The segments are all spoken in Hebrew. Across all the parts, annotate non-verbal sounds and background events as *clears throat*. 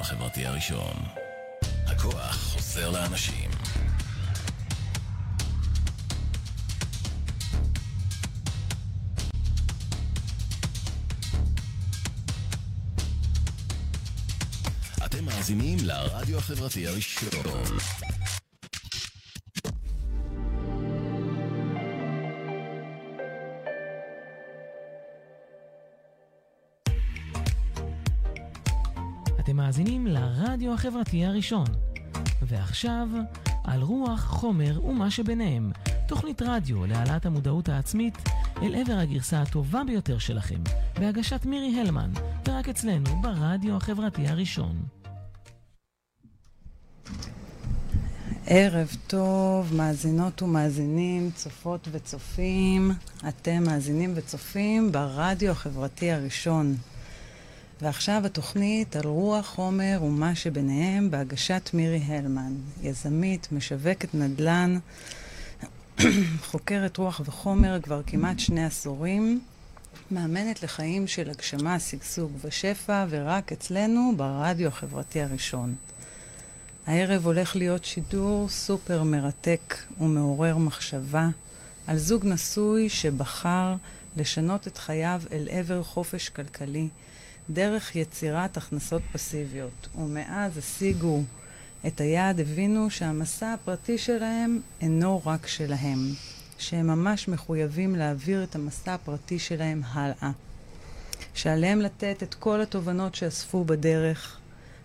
החברתי הראשון. הכוח חוזר לאנשים. אתם מאזינים לרדיו החברתי הראשון. החברתי הראשון. ועכשיו, על רוח, חומר ומה שביניהם, תוכנית רדיו להעלאת המודעות העצמית אל עבר הגרסה הטובה ביותר שלכם, בהגשת מירי הלמן, ורק אצלנו ברדיו החברתי הראשון. ערב טוב, מאזינות ומאזינים, צופות וצופים. אתם מאזינים וצופים ברדיו החברתי הראשון. ועכשיו התוכנית על רוח, חומר ומה שביניהם בהגשת מירי הלמן, יזמית, משווקת נדל"ן, *clears throat* חוקרת רוח וחומר כבר כמעט שני עשורים, מאמנת לחיים של הגשמה, שגשוג ושפע, ורק אצלנו ברדיו החברתי הראשון. הערב הולך להיות שידור סופר מרתק ומעורר מחשבה על זוג נשוי שבחר לשנות את חייו אל עבר חופש כלכלי דרך יצירת הכנסות פסיביות. ומאז השיגו את היעד, הבינו שהמסע הפרטי שלהם אינו רק שלהם, שהם ממש מחויבים להעביר את המסע הפרטי שלהם הלאה. שעליהם לתת את כל התובנות שאספו בדרך,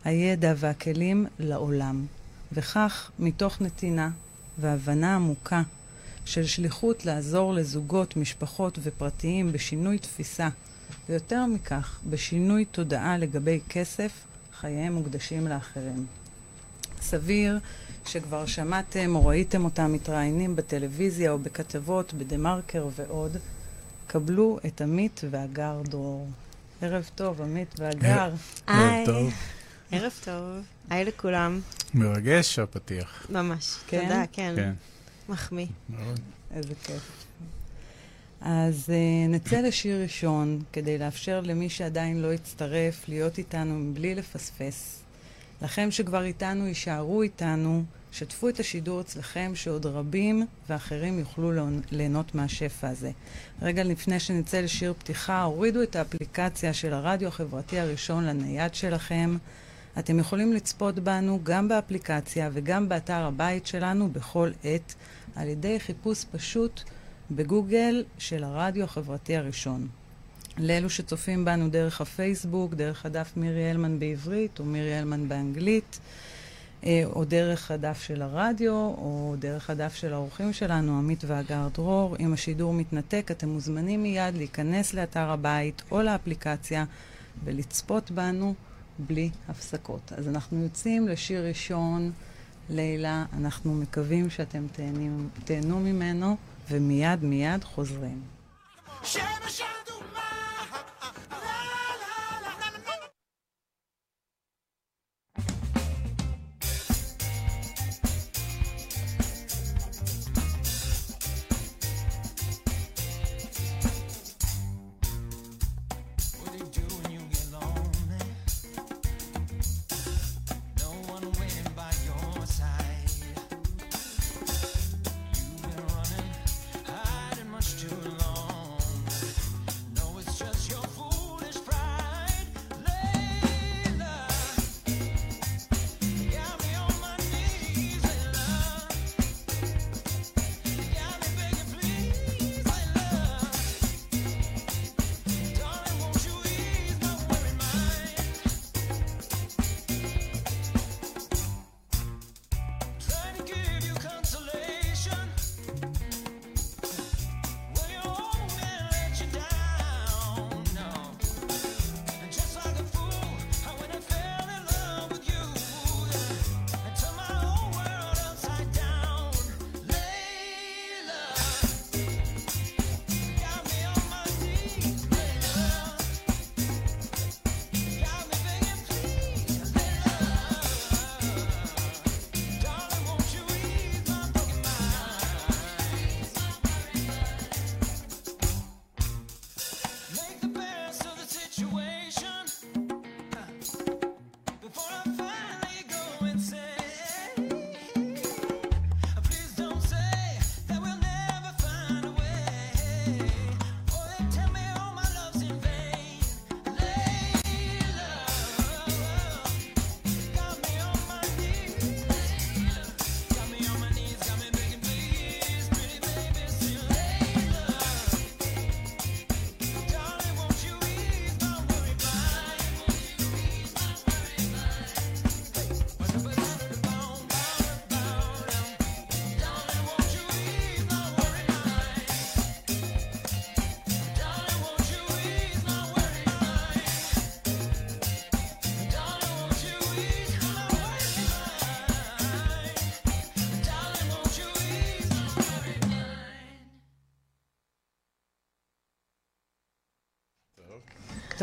הידע והכלים לעולם. וכך, מתוך נתינה והבנה עמוקה של שליחות לעזור לזוגות, משפחות ופרטיים בשינוי תפיסה, ויותר מכך, בשינוי תודעה לגבי כסף, חייהם מוקדשים לאחרים. סביר שכבר שמעתם או ראיתם אותם מתראיינים בטלוויזיה או בכתבות, בדה-מרקר ועוד. קבלו את עמית והגר דרור. ערב טוב, עמית והגר. היי. טוב. ערב טוב. היי לכולם. מרגש הפתיח. ממש. כן? תודה, כן. כן, מחמיא. מאוד. איזה כיף. אז uh, נצא לשיר ראשון, כדי לאפשר למי שעדיין לא הצטרף להיות איתנו מבלי לפספס. לכם שכבר איתנו, יישארו איתנו, שתפו את השידור אצלכם, שעוד רבים ואחרים יוכלו ליהנ- ליהנות מהשפע הזה. רגע לפני שנצא לשיר פתיחה, הורידו את האפליקציה של הרדיו החברתי הראשון לנייד שלכם. אתם יכולים לצפות בנו גם באפליקציה וגם באתר הבית שלנו בכל עת, על ידי חיפוש פשוט בגוגל של הרדיו החברתי הראשון. לאלו שצופים בנו דרך הפייסבוק, דרך הדף מירי הלמן בעברית או מירי הלמן באנגלית, אה, או דרך הדף של הרדיו, או דרך הדף של האורחים שלנו, עמית והגר דרור. אם השידור מתנתק, אתם מוזמנים מיד להיכנס לאתר הבית או לאפליקציה ולצפות בנו בלי הפסקות. אז אנחנו יוצאים לשיר ראשון, לילה, אנחנו מקווים שאתם תהנים, תהנו ממנו, ומיד מיד חוזרים. What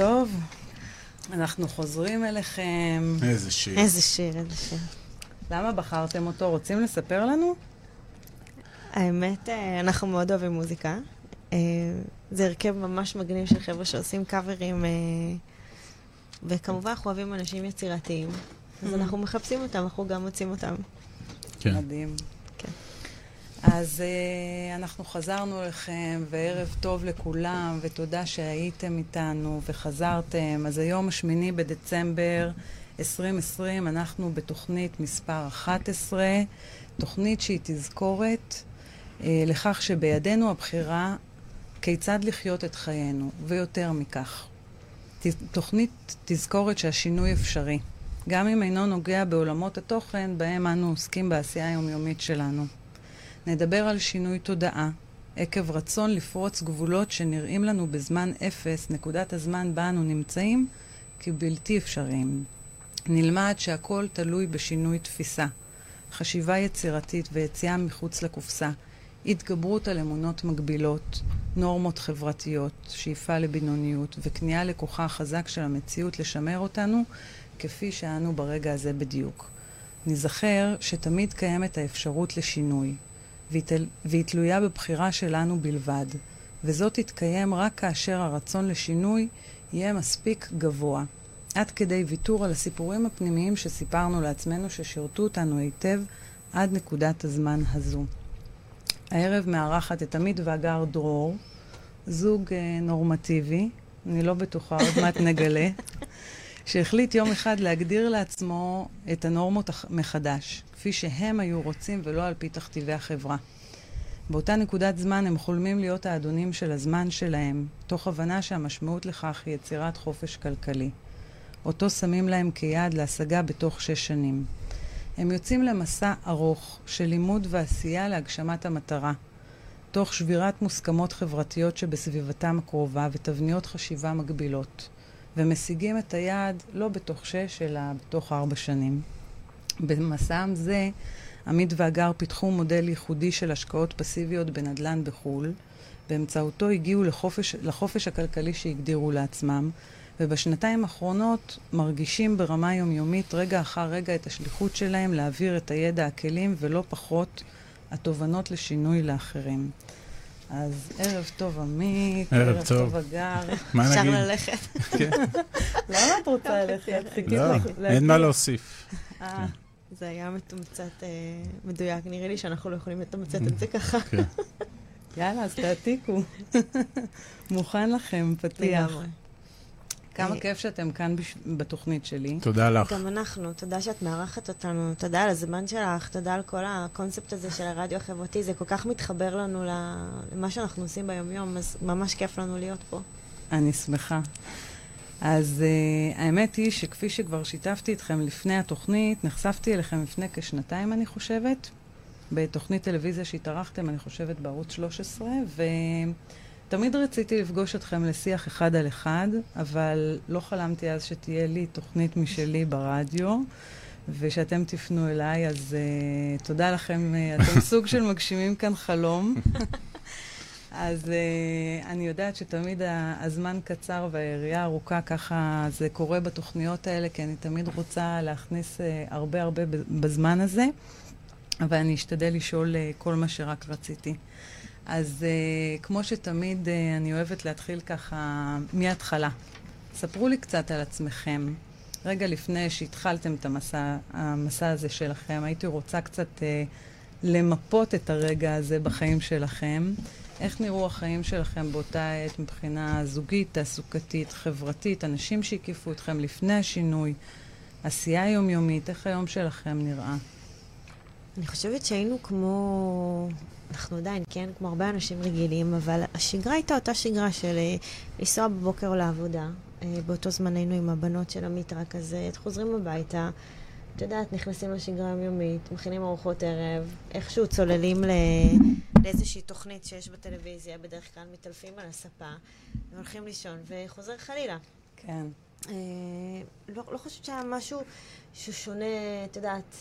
טוב, אנחנו חוזרים אליכם. איזה שיר. איזה שיר, איזה שיר. למה בחרתם אותו? רוצים לספר לנו? האמת, אה, אנחנו מאוד אוהבים מוזיקה. אה, זה הרכב ממש מגניב של חבר'ה שעושים קאברים, אה, וכמובן אנחנו אוהבים אנשים יצירתיים. אז אנחנו מחפשים אותם, אנחנו גם מוצאים אותם. כן. מדהים. אז uh, אנחנו חזרנו אליכם, וערב טוב לכולם, ותודה שהייתם איתנו וחזרתם. אז היום השמיני בדצמבר 2020, אנחנו בתוכנית מספר 11, תוכנית שהיא תזכורת uh, לכך שבידינו הבחירה כיצד לחיות את חיינו, ויותר מכך. ת, תוכנית תזכורת שהשינוי אפשרי, גם אם אינו נוגע בעולמות התוכן בהם אנו עוסקים בעשייה היומיומית שלנו. נדבר על שינוי תודעה, עקב רצון לפרוץ גבולות שנראים לנו בזמן אפס, נקודת הזמן בה אנו נמצאים, כבלתי אפשריים. נלמד שהכל תלוי בשינוי תפיסה, חשיבה יצירתית ויציאה מחוץ לקופסה, התגברות על אמונות מגבילות, נורמות חברתיות, שאיפה לבינוניות וכניעה לכוחה החזק של המציאות לשמר אותנו כפי שאנו ברגע הזה בדיוק. נזכר שתמיד קיימת האפשרות לשינוי, והיא, תל... והיא תלויה בבחירה שלנו בלבד, וזאת תתקיים רק כאשר הרצון לשינוי יהיה מספיק גבוה, עד כדי ויתור על הסיפורים הפנימיים שסיפרנו לעצמנו ששירתו אותנו היטב עד נקודת הזמן הזו. הערב מארחת את עמית והגר דרור, זוג אה, נורמטיבי, אני לא בטוחה, עוד מעט נגלה, שהחליט יום אחד להגדיר לעצמו את הנורמות מחדש, כפי שהם היו רוצים ולא על פי תכתיבי החברה. באותה נקודת זמן הם חולמים להיות האדונים של הזמן שלהם, תוך הבנה שהמשמעות לכך היא יצירת חופש כלכלי. אותו שמים להם כיעד להשגה בתוך שש שנים. הם יוצאים למסע ארוך של לימוד ועשייה להגשמת המטרה, תוך שבירת מוסכמות חברתיות שבסביבתם הקרובה ותבניות חשיבה מגבילות, ומשיגים את היעד לא בתוך שש, אלא בתוך ארבע שנים. במסעם זה, עמית והגר פיתחו מודל ייחודי של השקעות פסיביות בנדל"ן בחו"ל, באמצעותו הגיעו לחופש, לחופש הכלכלי שהגדירו לעצמם, ובשנתיים האחרונות מרגישים ברמה יומיומית רגע אחר רגע את השליחות שלהם להעביר את הידע, הכלים, ולא פחות התובנות לשינוי לאחרים. אז ערב טוב עמית, ערב טוב. הגר. מה אפשר נגיד? ללכת. *laughs* כן. למה את רוצה ללכת? חיכית לא, אין מה להוסיף. אה, זה היה מתומצת אה, מדויק. נראה לי שאנחנו לא יכולים לתמצת את זה ככה. כן. יאללה, אז תעתיקו. *laughs* מוכן לכם, פתיח. כמה כיף שאתם כאן בש- בתוכנית שלי. תודה לך. גם אנחנו, תודה שאת מארחת אותנו, תודה על הזמן שלך, תודה על כל הקונספט הזה של הרדיו החברתי, זה כל כך מתחבר לנו למה שאנחנו עושים ביום-יום, אז ממש כיף לנו להיות פה. אני שמחה. אז uh, האמת היא שכפי שכבר שיתפתי אתכם לפני התוכנית, נחשפתי אליכם לפני כשנתיים, אני חושבת, בתוכנית טלוויזיה שהתארחתם, אני חושבת, בערוץ 13, ותמיד רציתי לפגוש אתכם לשיח אחד על אחד, אבל לא חלמתי אז שתהיה לי תוכנית משלי ברדיו. ושאתם תפנו אליי, אז uh, תודה לכם, uh, אתם *laughs* סוג של מגשימים כאן חלום. אז uh, אני יודעת שתמיד ה- הזמן קצר והיריעה ארוכה, ככה זה קורה בתוכניות האלה, כי אני תמיד רוצה להכניס uh, הרבה הרבה בזמן הזה, אבל אני אשתדל לשאול uh, כל מה שרק רציתי. אז uh, כמו שתמיד uh, אני אוהבת להתחיל ככה מההתחלה. ספרו לי קצת על עצמכם. רגע לפני שהתחלתם את המסע, המסע הזה שלכם, הייתי רוצה קצת אה, למפות את הרגע הזה בחיים שלכם. איך נראו החיים שלכם באותה עת מבחינה זוגית, תעסוקתית, חברתית, אנשים שהקיפו אתכם לפני השינוי, עשייה יומיומית, איך היום שלכם נראה? אני חושבת שהיינו כמו, אנחנו עדיין, כן, כמו הרבה אנשים רגילים, אבל השגרה הייתה אותה שגרה של אה, לנסוע בבוקר לעבודה. אה, באותו זמן היינו עם הבנות של עמית, רק אז חוזרים הביתה. את יודעת, נכנסים לשגרה היומיומית, מכינים ארוחות ערב, איכשהו צוללים ל... לאיזושהי תוכנית שיש בטלוויזיה, בדרך כלל מתעלפים על הספה, והולכים לישון, וחוזר חלילה. כן. אה, לא, לא חושבת שהיה משהו ששונה, את יודעת,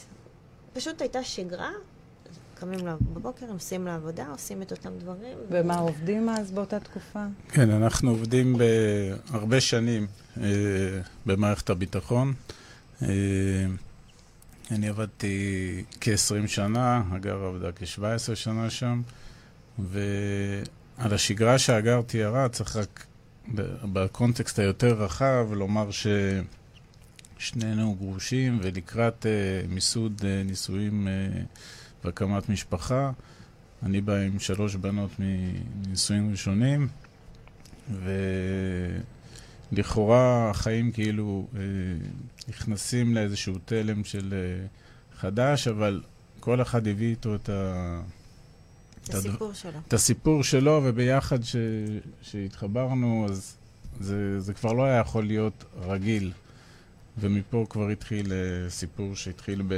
פשוט הייתה שגרה, קמים בבוקר, נוסעים לעבודה, עושים את אותם דברים. ומה, עובדים אז באותה תקופה? כן, אנחנו עובדים בהרבה שנים אה, במערכת הביטחון. אה, אני עבדתי כ-20 שנה, הגר עבדה כ-17 שנה שם, ועל השגרה שהגר תיארה צריך רק בקונטקסט היותר רחב לומר ששנינו גרושים ולקראת אה, מיסוד אה, נישואים אה, והקמת משפחה. אני בא עם שלוש בנות מנישואים ראשונים, ולכאורה החיים כאילו אה, נכנסים לאיזשהו תלם של אה, חדש, אבל כל אחד הביא איתו את, ה, את הסיפור שלו. את הסיפור שלו, וביחד שהתחברנו, אז זה, זה כבר לא היה יכול להיות רגיל. ומפה כבר התחיל אה, סיפור שהתחיל ב...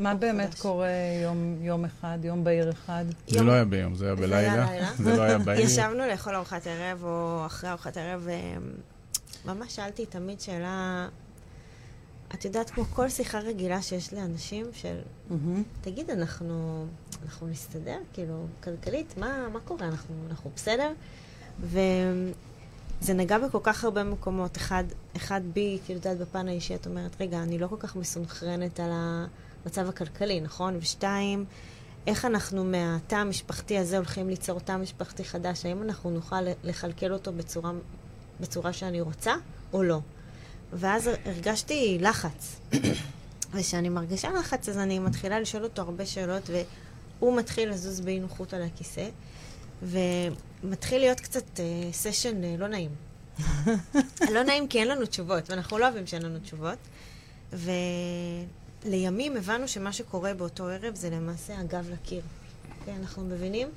מה, באמת. קורה יום, יום אחד, יום בהיר אחד? זה יום- לא היה ביום, זה היה היה בלילה. *laughs* לילה? זה לא היה בעיר. ישבנו לאכול ארוחת ערב, או אחרי ארוחת ערב, וממש שאלתי תמיד שאלה, את יודעת, כמו כל שיחה רגילה שיש לאנשים, של. תגיד, אנחנו, אנחנו נסתדר? כאילו, כלכלית, מה, מה קורה? אנחנו, אנחנו בסדר? וזה נגע בכל כך הרבה מקומות. אחד, אחד בי, את יודעת, בפן האישי, את אומרת, רגע, אני לא כל כך מסונכרנת על המצב הכלכלי, נכון? ושתיים, איך אנחנו מהתא המשפחתי הזה הולכים ליצור תא משפחתי חדש? האם אנחנו נוכל לכלכל אותו בצורה, בצורה שאני רוצה, או לא? ואז הרגשתי לחץ. *coughs* וכשאני מרגישה לחץ, אז אני מתחילה לשאול אותו הרבה שאלות, והוא מתחיל לזוז באי נוחות על הכיסא, ומתחיל להיות קצת אה, סשן אה, לא נעים. *laughs* לא נעים כי אין לנו תשובות, ואנחנו לא אוהבים שאין לנו תשובות. ולימים הבנו שמה שקורה באותו ערב זה למעשה הגב לקיר. כן, אנחנו מבינים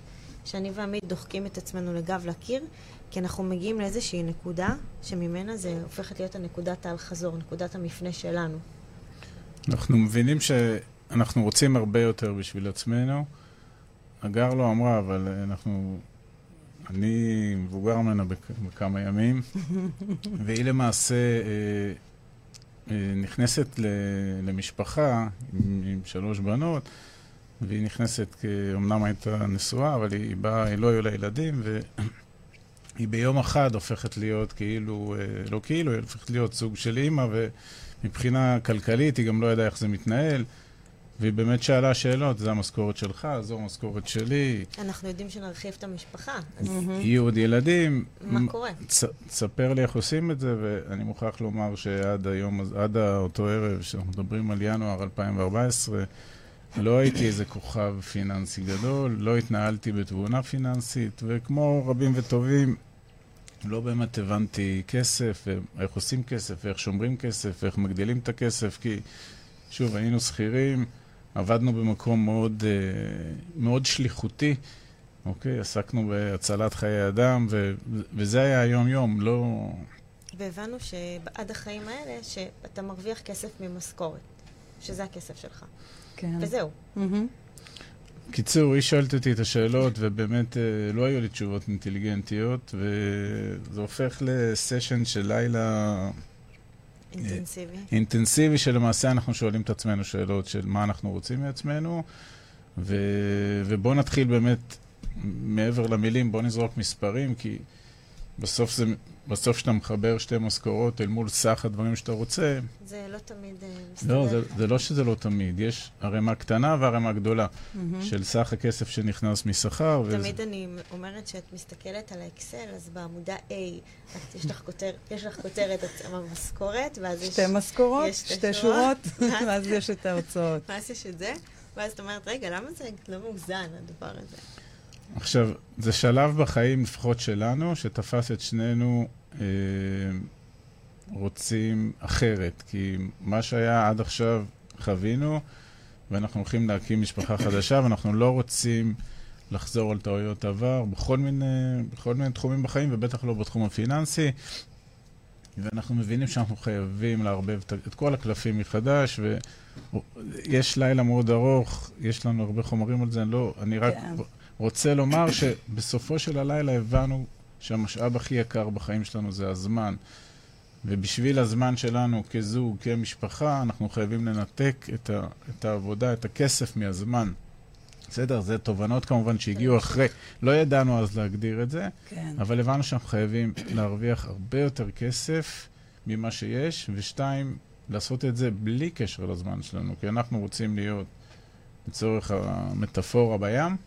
שאני ועמית דוחקים את עצמנו לגב לקיר, כי אנחנו מגיעים לאיזושהי נקודה שממנה זה הופכת להיות הנקודת האל-חזור, נקודת המפנה שלנו. אנחנו מבינים שאנחנו רוצים הרבה יותר בשביל עצמנו. הגר לא אמרה, אבל אנחנו... אני מבוגר ממנה בכ- בכמה ימים, *laughs* והיא למעשה אה, אה, נכנסת ל- למשפחה עם, עם שלוש בנות, והיא נכנסת, אמנם הייתה נשואה, אבל היא באה, היא לא היו לה ילדים, והיא ביום אחד הופכת להיות כאילו, אה, לא כאילו, היא הופכת להיות סוג של אימא, ו... מבחינה כלכלית, היא גם לא ידעה איך זה מתנהל, והיא באמת שאלה שאלות, זה המשכורת שלך, זו המשכורת שלי, אנחנו יודעים שנרחיב את המשפחה, אז יהיו עוד ילדים. מה קורה? תספר לי איך עושים את זה, ואני מוכרח לומר שעד היום, עד אותו ערב, שאנחנו מדברים על ינואר 2014, לא הייתי איזה כוכב פיננסי גדול, לא התנהלתי בתבונה פיננסית, וכמו רבים וטובים, לא באמת הבנתי כסף, ואיך עושים כסף, ואיך שומרים כסף, ואיך מגדילים את הכסף, כי שוב, היינו שכירים, עבדנו במקום מאוד, אה, מאוד שליחותי, אוקיי? עסקנו בהצלת חיי אדם, ו- וזה היה היום-יום, לא... והבנו שעד החיים האלה, שאתה מרוויח כסף ממשכורת, שזה הכסף שלך. כן. וזהו. מהמם. קיצור, היא שואלת אותי את השאלות, ובאמת אה, לא היו לי תשובות אינטליגנטיות, וזה הופך לסשן של לילה אינטנסיבי. אינטנסיבי, שלמעשה אנחנו שואלים את עצמנו שאלות של מה אנחנו רוצים מעצמנו, ו... ובואו נתחיל באמת, מעבר למילים, בואו נזרוק מספרים, כי בסוף זה... בסוף כשאתה מחבר שתי משכורות אל מול סך הדברים שאתה רוצה, זה לא תמיד אה, מסתדר. לא, זה, זה לא שזה לא תמיד, יש ערימה קטנה וערימה גדולה מהמם. של סך הכסף שנכנס משכר. וזה- תמיד אני אומרת שאת מסתכלת על האקסל, אז בעמודה A, את, יש, לך כותר, יש לך כותרת את המשכורת, ואז יש... שתי משכורות, יש שתי שתי שורות. *laughs* ואז יש את ההוצאות. *laughs* ואז יש את זה, ואז את אומרת, רגע, למה זה לא מאוזן, הדבר הזה? עכשיו, זה שלב בחיים, לפחות שלנו, שתפס את שנינו רוצים אחרת. כי מה שהיה עד עכשיו חווינו, ואנחנו הולכים להקים משפחה חדשה, ואנחנו לא רוצים לחזור על טעויות עבר בכל מיני, בכל מיני תחומים בחיים, ובטח לא בתחום הפיננסי. ואנחנו מבינים שאנחנו חייבים לערבב את- את כל הקלפים מחדש, ויש לילה מאוד ארוך, יש לנו הרבה חומרים על זה, אני לא, אני רק כן. רוצה לומר שבסופו של הלילה הבנו שהמשאב הכי יקר בחיים שלנו זה הזמן. ובשביל הזמן שלנו כזוג, כמשפחה, אנחנו חייבים לנתק את, ה, את העבודה, את הכסף מהזמן. בסדר, זה תובנות כמובן שהגיעו אחרי, לא ידענו אז להגדיר את זה, כן. אבל הבנו שאנחנו חייבים להרוויח הרבה יותר כסף ממה שיש, ושתיים, לעשות את זה בלי קשר לזמן שלנו, כי אנחנו רוצים להיות, לצורך המטאפורה בים,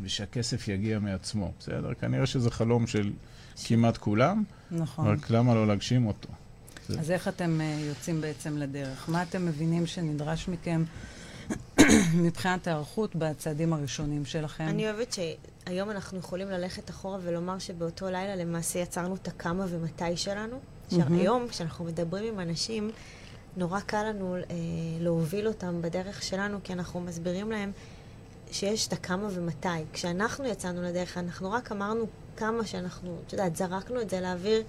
ושהכסף יגיע מעצמו, בסדר? כנראה שזה חלום של כמעט כולם, נכון. רק למה לא להגשים אותו? אז איך אתם אה, יוצאים בעצם לדרך? מה אתם מבינים שנדרש מכם *clears throat* מבחינת ההיערכות בצעדים הראשונים שלכם? אני אוהבת שהיום אנחנו יכולים ללכת אחורה ולומר שבאותו לילה למעשה יצרנו את הכמה ומתי שלנו. שהיום, כשאנחנו מדברים עם אנשים, נורא קל לנו אה, להוביל אותם בדרך שלנו, כי אנחנו מסבירים להם שיש את הכמה ומתי. כשאנחנו יצאנו לדרך, אנחנו רק אמרנו כמה שאנחנו, את יודעת, זרקנו את זה לאוויר,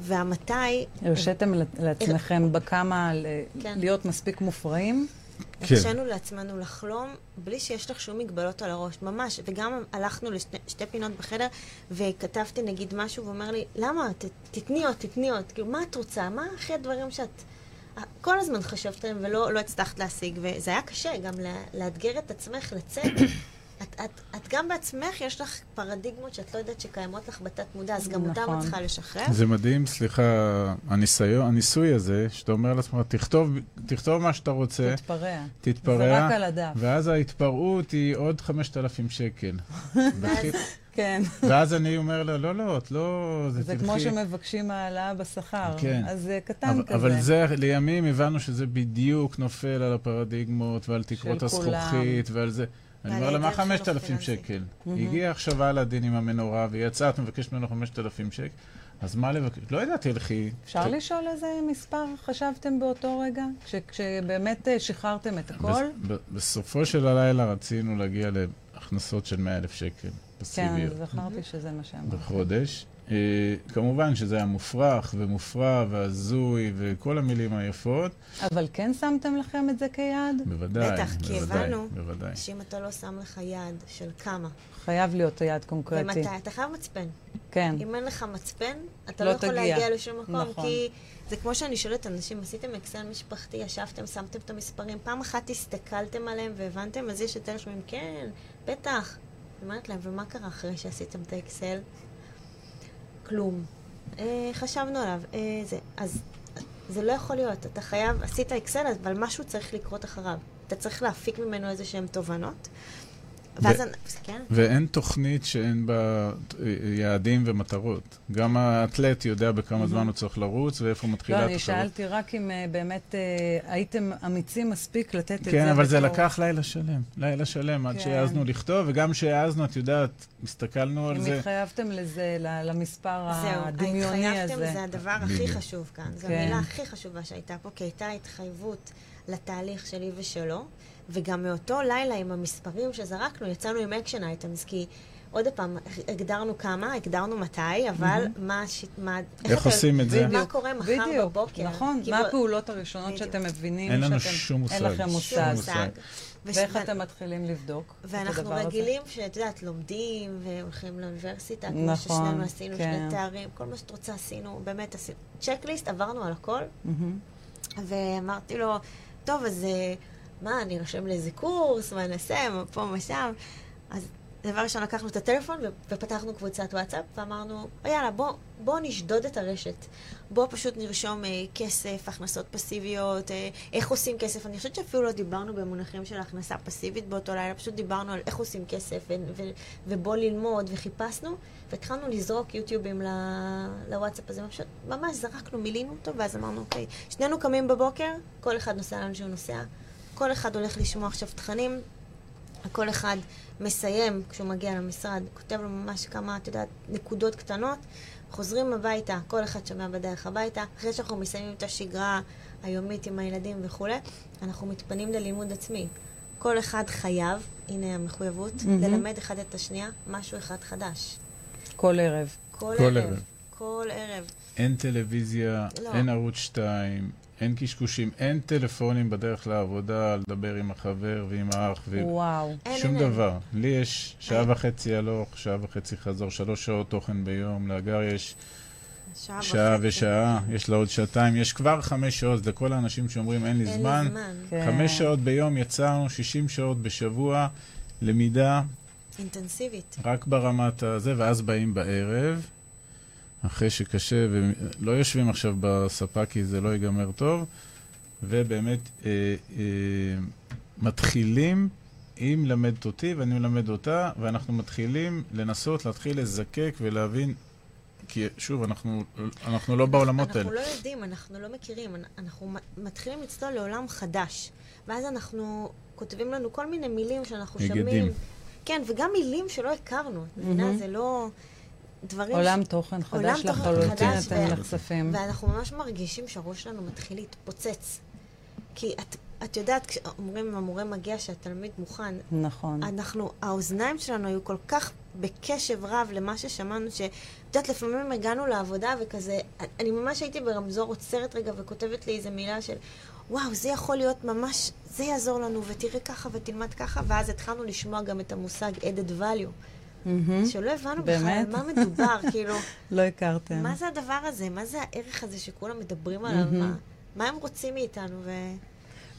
והמתי... הרשיתם לעצמכם בכמה ל- כן. להיות מספיק מופרעים? כן. הרשינו לעצמנו לחלום בלי שיש לך שום מגבלות על הראש, ממש. וגם הלכנו לשתי פינות בחדר, וכתבתי נגיד משהו, והוא אומר לי, למה? ת, תתני עוד, תתני עוד. כאילו, מה את רוצה? מה הכי הדברים שאת... כל הזמן חשבת עליהם ולא לא הצלחת להשיג, וזה היה קשה גם לאתגר את עצמך, לצאת. את, את, את גם בעצמך, יש לך פרדיגמות שאת לא יודעת שקיימות לך בתת מודע, אז גם אותם נכון. את צריכה לשחרר. זה מדהים, סליחה, הניסיון, הניסוי הזה, שאתה אומר לעצמך, תכתוב, תכתוב מה שאתה רוצה, תתפרע. תתפרע, זה רק על הדף. ואז ההתפרעות היא עוד 5,000 שקל. *laughs* כן. ואז אני אומר לה, לא, לא, את לא... זה תלכי." כמו שמבקשים העלאה בשכר. כן. אז זה קטן אבל, כזה. אבל זה, לימים הבנו שזה בדיוק נופל על הפרדיגמות ועל תקרות. הזכוכית ועל זה. אני אומר לה, מה היעדר חינוך 5,000 פיננסי." שקל? הגיע עכשיו אלאדין עם המנורה, והיא יצאה, את מבקשת ממנו 5,000 שקל, אז מה לבקש? לא יודעת, תלכי. אפשר לשאול איזה מספר חשבתם באותו רגע? כש- כשבאמת אה, שחררתם את הכל? בסופו של הלילה רצינו להגיע להכנסות של 100,000 שקל כן, זכרתי שזה מה שאמרת. בחודש. אה, כמובן שזה היה מופרך ומופרע והזוי וכל המילים היפות. אבל כן שמתם לכם את זה כיעד? בוודאי, בטח, כי בוודאי, הבנו בוודאי. שאם אתה לא שם לך יעד של כמה, חייב להיות יעד קונקרטי. ומתי, אתה חייב מצפן. כן. אם אין לך מצפן, אתה לא לא יכול תגיע. להגיע לשום מקום, נכון. כי זה כמו שאני שואלת אנשים, עשיתם אקסל משפחתי, ישבתם, שמתם את המספרים, פעם אחת הסתכלתם עליהם והבנתם, אז יש יותר שאומרים, כן, בטח. אני אומרת להם, ומה קרה אחרי שעשיתם את האקסל? כלום. אה, חשבנו עליו, אה, זה. אז זה לא יכול להיות, אתה חייב, עשית אקסל, אבל משהו צריך לקרות אחריו. אתה צריך להפיק ממנו איזה שהן תובנות. ואז, ו- אני- כן, ואין תוכנית שאין בה יעדים ומטרות. גם האתלט יודע בכמה זמן הוא צריך לרוץ ואיפה מתחילה לא, התחרות. אני שאלתי רק אם אה, באמת אה, הייתם אמיצים מספיק לתת את זה כן, אבל זה לקח לילה שלם. לילה שלם עד כן. שהעזנו לכתוב, וגם כשהעזנו, את יודעת, הסתכלנו על אם זה. התחייבתם לזה, למספר זהו, הדמיוני הזה. זה הדבר הכי. חשוב כאן. זו כן. המילה הכי חשובה שהייתה פה, כי הייתה התחייבות לתהליך שלי ושלו, וגם מאותו לילה עם המספרים שזרקנו, יצאנו עם action items, כי עוד פעם, הגדרנו כמה, הגדרנו מתי, אבל מה... הש- מה- איך אתה- עושים את זה? מה קורה מחר בדיוק, בבוקר? נכון. כאילו, מה הפעולות הראשונות בדיוק. שאתם מבינים אין לנו שאתם... שום מושג. אין לכם מושג. מושג. וש- ואיך אתם מתחילים לבדוק את ואנחנו הדבר הזה? רגילים שאת יודעת, לומדים והולכים לאוניברסיטה, כמו נכון, ששנינו עשינו כן. שני תארים, כל מה שאת רוצה עשינו, באמת עשינו. צ'קליסט, עברנו על הכל, מהמם. ואמרתי לו, טוב, אז אה, מה, אני ארשם לאיזה קורס, מה נעשה, מה פה, מה שם. אז דבר ראשון, לקחנו את הטלפון ופתחנו קבוצת וואטסאפ, ואמרנו, יאללה, בוא, בוא נשדוד את הרשת. בוא פשוט נרשום אה, כסף, הכנסות פסיביות, אה, איך עושים כסף. אני חושבת שאפילו לא דיברנו במונחים של הכנסה פסיבית באותו לילה, פשוט דיברנו על איך עושים כסף, ו- ו- ובוא ללמוד, וחיפשנו, והתחלנו לזרוק יוטיובים ל- לוואטסאפ הזה, פשוט ממש זרקנו, מילינו אותו, ואז אמרנו, אוקיי, שנינו קמים בבוקר, כל אחד נוסע לאן שהוא נוסע, כל אחד הולך לשמוע עכשיו תכנים, כל אחד מסיים כשהוא מגיע למשרד, כותב לו ממש כמה, את יודעת, נקודות קטנות, חוזרים הביתה, כל אחד שומע בדרך הביתה, אחרי שאנחנו מסיימים את השגרה היומית עם הילדים וכולי, אנחנו מתפנים ללימוד עצמי. כל אחד חייב, הנה המחויבות, מהמם. ללמד אחד את השנייה משהו אחד חדש. כל ערב. כל, כל ערב. ערב. כל ערב. אין טלוויזיה, לא. אין ערוץ 2, אין קשקושים, אין טלפונים בדרך לעבודה, לדבר עם החבר ועם האח, ו... וואו. אין, שום אין, אין. דבר. לי יש שעה אין. וחצי הלוך, שעה וחצי חזור, שלוש שעות תוכן ביום, לאגר יש שעה, שעה. ושעה, יש לה עוד שעתיים, יש כבר חמש שעות, זה לכל האנשים שאומרים אין לי אין זמן. זמן. כן. חמש שעות ביום יצרנו, 60 שעות בשבוע, למידה אינטנסיבית. רק ברמת הזה, ואז באים בערב, אחרי שקשה, ולא יושבים עכשיו בספה כי זה לא ייגמר טוב, ובאמת אה, אה, מתחילים, היא מלמדת אותי ואני מלמד אותה, ואנחנו מתחילים לנסות להתחיל לזקק ולהבין, כי שוב, אנחנו, אנחנו לא בעולמות האלה. אנחנו לא יודעים, אנחנו לא מכירים, אנ- אנחנו מתחילים לצלול לעולם חדש. ואז אנחנו, כותבים לנו כל מיני מילים שאנחנו. שומעים. כן, וגם מילים שלא הכרנו. את מבינה? זה לא... דברים... עולם תוכן עולם חדש תוכן לחלוטין אתם נחשפים. ואנחנו ממש מרגישים שהראש שלנו מתחיל להתפוצץ. כי את, את יודעת, כשאומרים המורה מגיע שהתלמיד מוכן, נכון. אנחנו, האוזניים שלנו היו כל כך בקשב רב למה ששמענו, שאת יודעת, לפעמים הגענו לעבודה וכזה, אני ממש הייתי ברמזור עוצרת רגע וכותבת לי איזה מילה של, וואו, זה יכול להיות ממש, זה יעזור לנו, ותראי ככה ותלמד ככה, ואז התחלנו לשמוע גם את המושג added value. שלא הבנו בכלל? על מה מדובר, *laughs* כאילו, לא הכרתם. מה זה הדבר הזה? מה זה הערך הזה שכולם מדברים עליו? מה, מה הם רוצים מאיתנו? ו...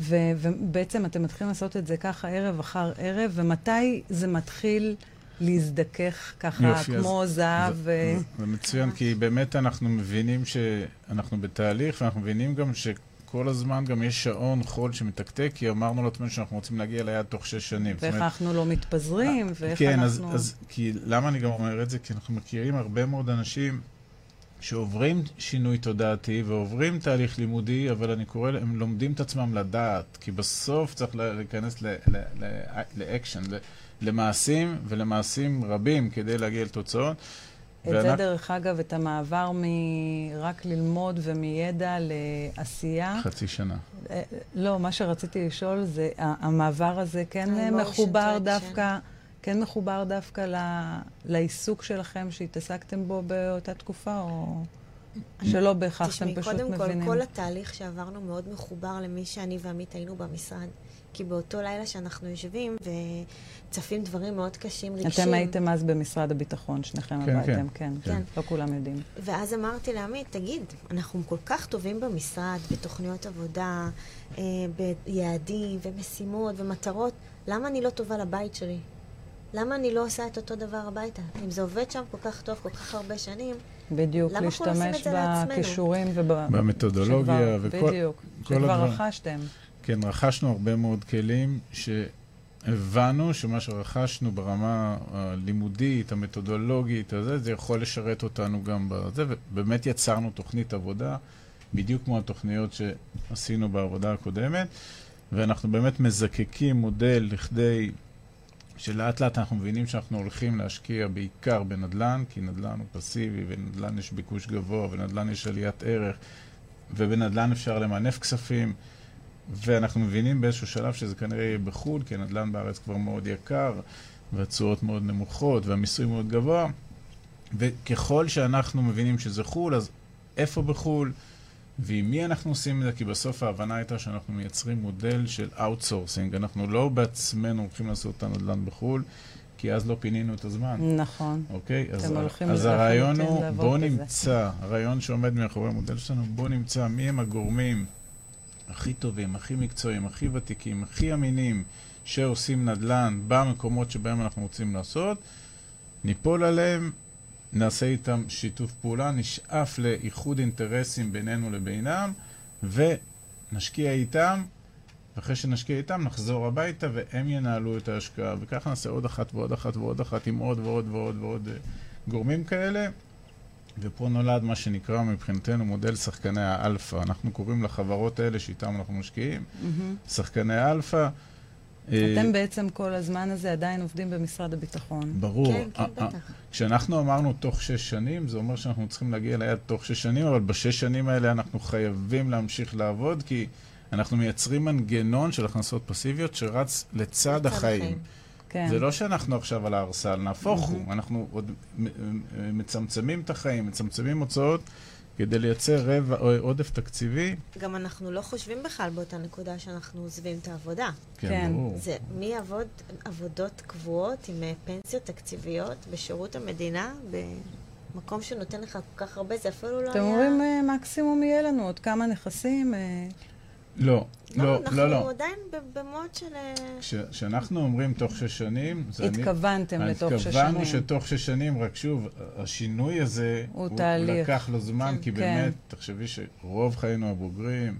ו- ובעצם אתם מתחילים לעשות את זה ככה ערב אחר ערב, ומתי זה מתחיל להזדכך ככה יופי, כמו אז- זהב? זה- ו- זה- זה מצוין, כי באמת אנחנו מבינים שאנחנו בתהליך, ואנחנו מבינים גם שכל הזמן גם יש שעון חול שמתקתק, כי אמרנו לעצמנו שאנחנו רוצים להגיע ליעד תוך שש שנים. ואיך אומרת, אנחנו לא מתפזרים, ואיך כן, אז, אנחנו... אז כי למה אני גם אומר את זה? כי אנחנו מכירים הרבה מאוד אנשים שעוברים שינוי תודעתי ועוברים תהליך לימודי, אבל אני קורא, הם לומדים את עצמם לדעת, כי בסוף צריך להיכנס לאקשן, למעשים ולמעשים רבים כדי להגיע לתוצאות. את זה, ואנחנו- דרך אגב, את המעבר מרק ללמוד ומידע לעשייה. חצי שנה. אה, לא, מה שרציתי לשאול זה, המעבר הזה כן מחובר. דווקא, כן מחובר דווקא ל- לעיסוק שלכם שהתעסקתם בו באותה תקופה, או שלא בהכרח אתם תשמעי, פשוט קודם כל, מבינים? כל התהליך שעברנו מאוד מחובר למי שאני ועמית היינו במשרד. כי באותו לילה שאנחנו יושבים וצפים דברים מאוד קשים, רגשיים. אתם הייתם אז במשרד הביטחון, שניכם כן, עבדתם, כן. כן. לא כולם יודעים. ואז אמרתי לעמית, תגיד, אנחנו כל כך טובים במשרד, בתוכניות עבודה, אה, ביעדים ומשימות ומטרות, למה אני לא טובה לבית שלי? למה אני לא עושה את אותו דבר הביתה? אם זה עובד שם כל כך טוב, כל כך הרבה שנים, בדיוק, למה אנחנו עושים להשתמש את זה לעצמנו? בכישורים וב... במתודולוגיה שכבר- וכל... בדיוק, כל שכבר רכשתם. כן, רכשנו הרבה מאוד כלים שהבנו שמה שרכשנו ברמה הלימודית, המתודולוגית, הזה, זה יכול לשרת אותנו גם בזה, ובאמת יצרנו תוכנית עבודה, בדיוק כמו התוכניות שעשינו בעבודה הקודמת, ואנחנו באמת מזקקים מודל לכדי שלאט לאט אנחנו מבינים שאנחנו הולכים להשקיע בעיקר בנדל"ן, כי נדל"ן הוא פסיבי, ובנדל"ן יש ביקוש גבוה, ובנדל"ן יש עליית ערך, ובנדל"ן אפשר למנף כספים. ואנחנו מבינים באיזשהו שלב שזה כנראה יהיה בחו"ל, כי הנדל"ן בארץ כבר מאוד יקר, והתשואות מאוד נמוכות, והמיסוי מאוד גבוה. וככל שאנחנו מבינים שזה חו"ל, אז איפה בחו"ל, ועם מי אנחנו עושים את זה? כי בסוף ההבנה הייתה שאנחנו מייצרים מודל של outsourcing. אנחנו לא בעצמנו הולכים לעשות את הנדל"ן בחו"ל, כי אז לא פינינו את הזמן. נכון. אוקיי? אז, אז הרעיון הוא, בואו בזה. נמצא, הרעיון שעומד מאחורי המודל שלנו, בואו נמצא מי הם הגורמים הכי טובים, הכי מקצועיים, הכי ותיקים, הכי אמינים, שעושים נדל"ן במקומות שבהם אנחנו רוצים לעשות, ניפול עליהם, נעשה איתם שיתוף פעולה, נשאף לאיחוד אינטרסים בינינו לבינם, ונשקיע איתם, ואחרי שנשקיע איתם נחזור הביתה והם ינהלו את ההשקעה, וככה נעשה עוד אחת ועוד אחת ועוד אחת עם עוד ועוד ועוד ועוד אה, גורמים כאלה. ופה נולד מה שנקרא מבחינתנו מודל שחקני האלפא. אנחנו קוראים לחברות האלה שאיתן אנחנו משקיעים, שחקני אלפא. אה, אתם בעצם כל הזמן הזה עדיין עובדים במשרד הביטחון. ברור. כן, כן, אה, אה, בטח. כשאנחנו אמרנו תוך שש שנים, זה אומר שאנחנו צריכים להגיע ליעד תוך שש שנים, אבל בשש שנים האלה אנחנו חייבים להמשיך לעבוד, כי אנחנו מייצרים מנגנון של הכנסות פסיביות שרץ לצד לצד החיים. החיים. כן. זה לא שאנחנו עכשיו על הערסל, נהפוך הוא, אנחנו עוד מצמצמים את החיים, מצמצמים הוצאות, כדי לייצר רבע או עודף תקציבי. גם אנחנו לא חושבים בכלל באותה נקודה שאנחנו עוזבים את העבודה. כן, כן. ברור. זה מי יעבוד עבודות קבועות עם אה, פנסיות תקציביות בשירות המדינה, במקום שנותן לך כל כך הרבה, זה אפילו לא אתם היה... אומרים, אה, מקסימום יהיה לנו עוד כמה נכסים. אה, לא, לא, אנחנו לא, לא. עדיין במוד של... אה, כש- כשאנחנו אומרים תוך שש שנים, זה אני... התכוונתם לתוך שש התכוונו שנים. שתוך שש שנים, רק שוב, השינוי הזה, הוא תהליך. לקח לו זמן, כן. כי כן. באמת, תחשבי שרוב חיינו הבוגרים,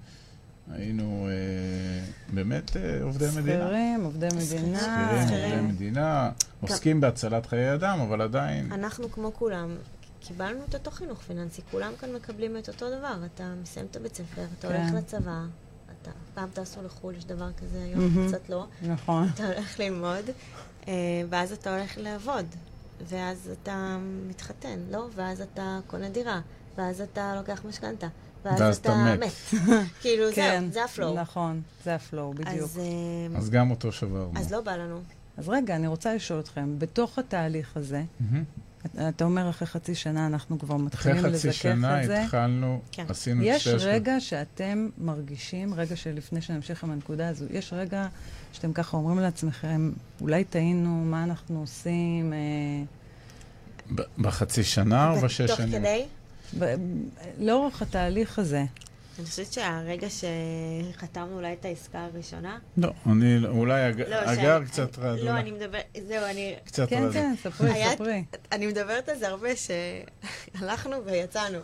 היינו אה, באמת אה, עובדי מדינה. שכירים, עובדי מדינה. שכירים, עובדי. מדינה, עוסקים בהצלת חיי אדם, אבל עדיין... אנחנו כמו כולם, קיבלנו את אותו חינוך פיננסי, כולם כאן מקבלים את אותו דבר. אתה מסיים את הבית ספר, אתה כן. הולך לצבא, אתה פעם טסו לחו"ל, יש דבר כזה, היום מהמם. קצת לא. נכון. אתה הולך ללמוד, אה, ואז אתה הולך לעבוד, ואז אתה מתחתן, לא? ואז אתה קונה דירה, ואז אתה לוקח משכנתה, ואז, ואז אתה מת. *laughs* כאילו, כן, זהו, זה ה flow. נכון, זה ה flow, בדיוק. אז, אה, אז גם אותו שברנו. אז לא בא לנו. אז רגע, אני רוצה לשאול אתכם, בתוך התהליך הזה, מהמם. אתה אומר אחרי חצי שנה אנחנו כבר אחרי מתחילים חצי לזכך שנה את זה. התחלנו, כן. עשינו יש שתי השלב- רגע שאתם מרגישים, רגע שלפני שנמשיך עם הנקודה הזו, יש רגע שאתם ככה אומרים לעצמכם, אולי טעינו, מה אנחנו עושים? אה, בחצי שנה או בשש תוך שנים? כדי, ב- לאורך התהליך הזה. אני חושבת שהרגע שחתמנו אולי את העסקה הראשונה, לא, אני אולי הג- לא, הגר שאני- קצת לא, רעדו. אני מדבר, זהו, אני, קצת כן, רעדו. כן, ספרי, היה- ספרי. אני מדברת על זה הרבה, שהלכנו ויצאנו.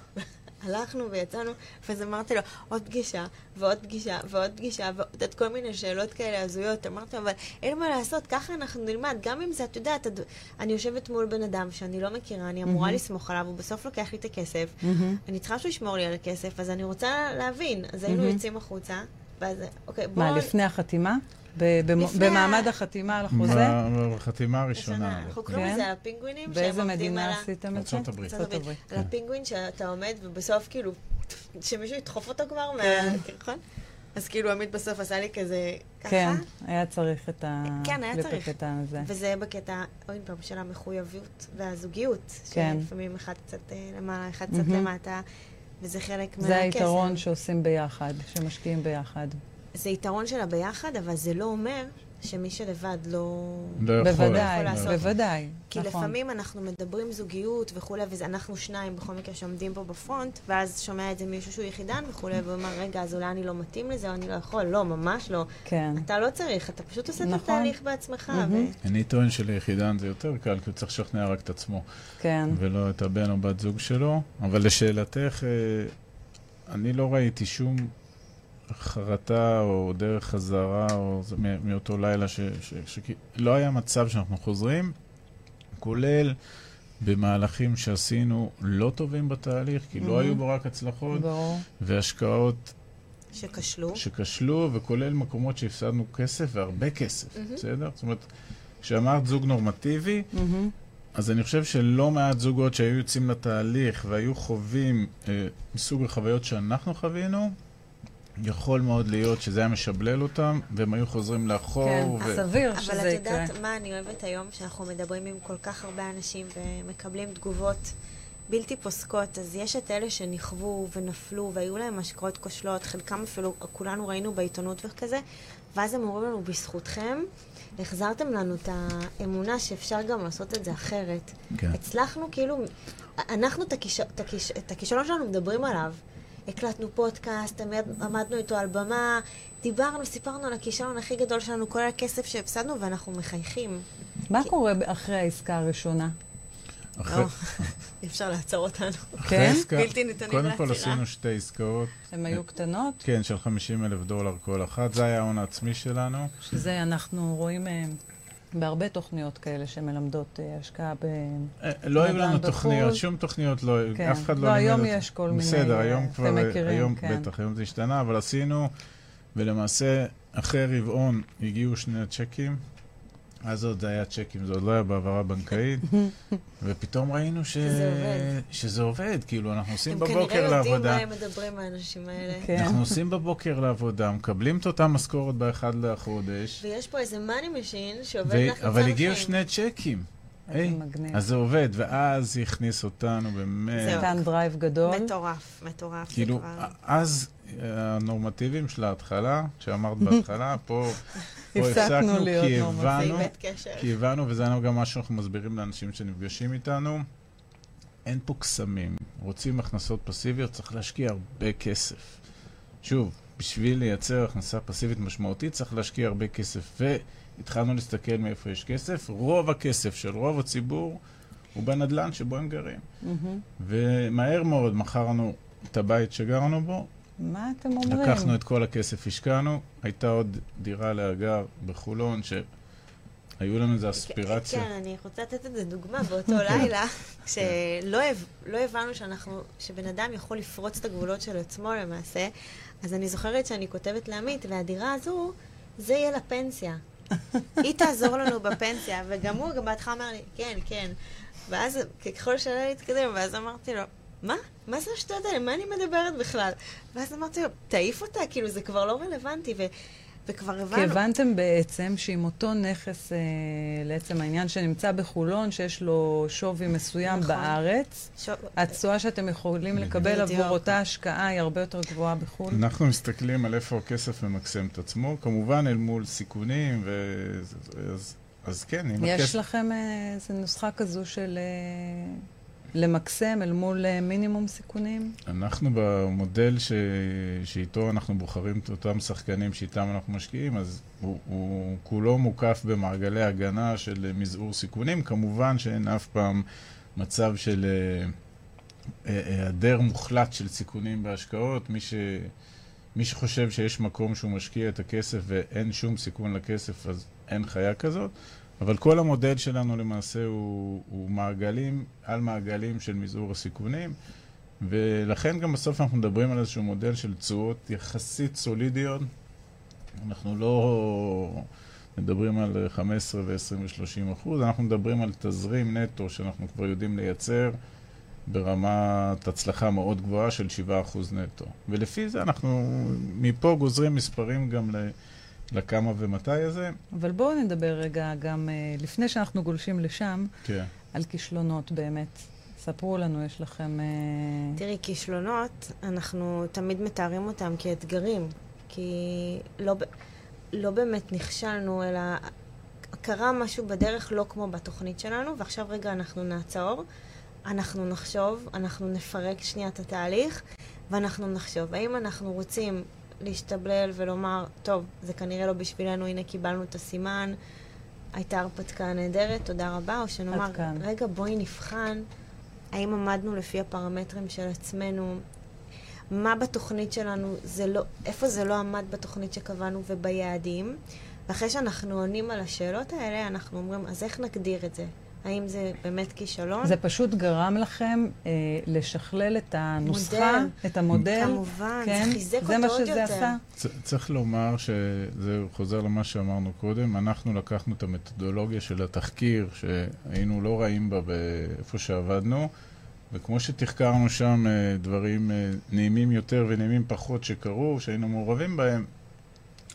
הלכנו ויצאנו, ואז אמרתי לו, עוד פגישה, ועוד פגישה, ועוד פגישה, ועוד כל מיני שאלות כאלה הזויות. אמרתי לו, אבל אין מה לעשות, ככה אנחנו נלמד. גם אם זה, את יודעת, את- אני יושבת מול בן אדם שאני לא מכירה, אני אמורה מהמם. לסמוך עליו, הוא בסוף לוקח לי את הכסף. מהמם. אני צריכה שהוא ישמור לי על הכסף, אז אני רוצה להבין. אז היינו מהמם. יוצאים החוצה, ואז, אוקיי, בואו... מה, לפני החתימה? במעמד החתימה על החוזה? בחתימה הראשונה. אנחנו קוראים כן? לזה על הפינגווינים, באיזה מדינה עשיתם את זה? ארצות הברית. על הפינגווין שאתה עומד, ובסוף כאילו, *laughs* שמישהו ידחוף אותו כבר כן. מהקרחון. אז כאילו עמית בסוף עשה לי כזה ככה. כן, היה צריך את ה... כן, היה צריך. הזה. וזה בקטע, עוד פעם, של המחויבות והזוגיות. כן. שלפעמים אחד קצת אה, למעלה, אחד קצת. למטה, וזה חלק מהקסם. זה היתרון שעושים ביחד, שמשקיעים ביחד. זה יתרון של הביחד, אבל זה לא אומר שמי שלבד לא... לא יכול. בוודאי, יכול לעשות. בוודאי. כי נכון. לפעמים אנחנו מדברים זוגיות וכולי, ואנחנו שניים בכל מקרה שעומדים פה בפרונט, ואז שומע את זה מישהו שהוא יחידן וכולי, ואומר, רגע, אז אולי אני לא מתאים לזה, או אני לא יכול. לא, ממש לא. כן. אתה לא צריך, אתה פשוט עושה את נכון. התהליך בעצמך. מהמם. ו- אני טוען שליחידן זה יותר קל, כי הוא צריך לשכנע רק את עצמו, כן. ולא את הבן או בת זוג שלו. אבל לשאלתך, אה, אני לא ראיתי שום חרטה או דרך חזרה, או זה מאותו לילה, ש, ש, ש, לא היה מצב שאנחנו חוזרים, כולל במהלכים שעשינו לא טובים בתהליך, כי לא Mhm. היו בו רק הצלחות, ברור. והשקעות שכשלו. שכשלו, וכולל מקומות שהפסדנו כסף, והרבה כסף, מהמם. בסדר? זאת אומרת, כשאמרת זוג נורמטיבי, מהמם. אז אני חושב שלא מעט זוגות שהיו יוצאים לתהליך והיו חווים אה, מסוג החוויות שאנחנו חווינו, יכול מאוד להיות שזה היה משבלל אותם, והם היו חוזרים לאחור. כן, ו... סביר אבל שזה את יקרה. יודעת מה אני אוהבת היום? שאנחנו מדברים עם כל כך הרבה אנשים ומקבלים תגובות בלתי פוסקות. אז יש את אלה שנכוו ונפלו והיו להם השקעות כושלות, חלקם אפילו, כולנו ראינו בעיתונות וכזה, ואז הם אומרים לנו, בזכותכם, החזרתם לנו את האמונה שאפשר גם לעשות את זה אחרת. כן. הצלחנו כאילו, אנחנו את. את, הכיש... את הכישלון שלנו מדברים עליו. הקלטנו פודקאסט, עמד... עמדנו איתו על במה, דיברנו, סיפרנו על הכישלון הכי גדול שלנו, כל הכסף שהפסדנו, ואנחנו מחייכים. מה קורה אחרי העסקה הראשונה? אחרי, אי אפשר לעצור אותנו. כן? עסקה, בלתי ניתנים קודם כל לעצירה. עשינו שתי עסקאות, הן היו קטנות, כן, של 50 אלף דולר כל אחת, זה היה ההון העצמי שלנו. שזה אנחנו רואים אה, בהרבה תוכניות כאלה שמלמדות אה, השקעה ב... אה, לא היו נדל"ן לנו בחו"ל. תוכניות, שום תוכניות, לא, כן. אף אחד לא לא, לימד היום את- יש כל מיני, בסדר, אה, היום כבר, היום כן. בטח, היום זה השתנה, אבל עשינו, ולמעשה, אחרי רבעון הגיעו שני הצ'קים, אז עוד זה היה צ'קים, זה עוד לא היה בהעברה בנקאית, *laughs* ופתאום ראינו ש... שזה עובד. שזה עובד, כאילו, אנחנו עושים הם בבוקר כנראה יודעים לעבודה. מה הם מדברים, האנשים האלה. כן. אנחנו עושים בבוקר לעבודה, מקבלים את אותה משכורת באחד לחודש, ויש פה איזה money machine שעובד ו... לך אבל הגיעו. שני צ'קים. איזה היי, מגניב. אז זה עובד, ואז הכניס אותנו באמת. זהו. נתן drive גדול. מטורף, מטורף. זה כאילו, אז הנורמטיביים של ההתחלה, שאמרת *laughs* בהתחלה, פה פה הפסקנו כי הבנו. כי הבנו, וזה גם מה שאנחנו מסבירים לאנשים שנפגשים איתנו, אין פה קסמים. רוצים הכנסות פסיביות, צריך להשקיע הרבה כסף. שוב, בשביל לייצר הכנסה פסיבית משמעותית צריך להשקיע הרבה כסף. והתחלנו להסתכל מאיפה יש כסף. רוב הכסף של רוב הציבור הוא בנדלן שבו הם גרים. מהמם. ומהר מאוד מכרנו את הבית שגרנו בו, מה אתם אומרים? לקחנו את כל הכסף, השקענו. הייתה עוד דירה להגר בחולון, שהיו לנו איזו אספירציה. כן, אני רוצה לתת את זה דוגמה. *laughs* באותו לילה, כשלא הב- לא הבנו שאנחנו, שבן אדם יכול לפרוץ את הגבולות של עצמו למעשה, אז אני זוכרת שאני כותבת לעמית, והדירה הזו, זה יהיה לפנסיה. *laughs* היא תעזור לנו בפנסיה, וגם הוא, גם בהתחלה אמר לי, כן, כן. ואז, ככל שהלילה התקדם, ואז אמרתי לו, מה? מה זה השטויות האלה? מה אני מדברת בכלל? ואז אמרתי לו, תעיף אותה, כאילו, זה כבר לא רלוונטי, ו... וכבר כי הבנו. הבנתם בעצם שעם אותו נכס, אה, לעצם העניין שנמצא בחולון, שיש לו שווי מסוים נכון. בארץ, שו- התשואה שאתם יכולים לקבל בדיוק. עבור אותה השקעה היא הרבה יותר גבוהה בחו"ל. אנחנו מסתכלים על איפה הכסף ממקסם את עצמו, כמובן אל מול סיכונים, ו... אז, אז כן, אם יש הכסף... לכם אה, איזו נוסחה כזו של אה, למקסם אל מול אה, מינימום סיכונים? אנחנו במודל ש... שאיתו אנחנו בוחרים את אותם שחקנים שאיתם אנחנו משקיעים, אז הוא, הוא כולו מוקף במעגלי הגנה של מזעור סיכונים. כמובן שאין אף פעם מצב של אה, אה, היעדר מוחלט של סיכונים בהשקעות. מי, ש... מי שחושב שיש מקום שהוא משקיע את הכסף ואין שום סיכון לכסף, אז אין חיה כזאת. אבל כל המודל שלנו למעשה הוא, הוא מעגלים על מעגלים של מזעור הסיכונים. ולכן גם בסוף אנחנו מדברים על איזשהו מודל של תשואות יחסית סולידיות. אנחנו לא מדברים על 15 ו-20 ו-30 אחוז, אנחנו מדברים על תזרים נטו שאנחנו כבר יודעים לייצר ברמת הצלחה מאוד גבוהה של 7 אחוז נטו. ולפי זה אנחנו מפה גוזרים מספרים גם ל- לכמה ומתי הזה. אבל בואו נדבר רגע גם, אה, לפני שאנחנו גולשים לשם, כן. על כישלונות באמת. ספרו לנו, יש לכם... אה, תראי, כישלונות, אנחנו תמיד מתארים אותם כאתגרים, כי לא, לא באמת נכשלנו, אלא קרה משהו בדרך לא כמו בתוכנית שלנו, ועכשיו רגע אנחנו נעצור, אנחנו נחשוב, אנחנו נפרק שנייה את התהליך, ואנחנו נחשוב, האם אנחנו רוצים להשתבלל ולומר, טוב, זה כנראה לא בשבילנו, הנה קיבלנו את הסימן, הייתה הרפתקה נהדרת, תודה רבה, או שנאמר. רגע, בואי נבחן האם עמדנו לפי הפרמטרים של עצמנו, מה בתוכנית שלנו, זה לא, איפה זה לא עמד בתוכנית שקבענו וביעדים, ואחרי שאנחנו עונים על השאלות האלה, אנחנו אומרים, אז איך נגדיר את זה? האם זה באמת כישלון? זה פשוט גרם לכם אה, לשכלל את הנוסחה, מודל. את המודל. כמובן, כן? זה חיזק זה אותו מה עוד שזה יותר. עשה. צ- צריך לומר שזה חוזר למה שאמרנו קודם, אנחנו לקחנו את המתודולוגיה של התחקיר, שהיינו לא רעים בה באיפה שעבדנו, וכמו שתחקרנו שם אה, דברים אה, נעימים יותר ונעימים פחות שקרו, שהיינו מעורבים בהם,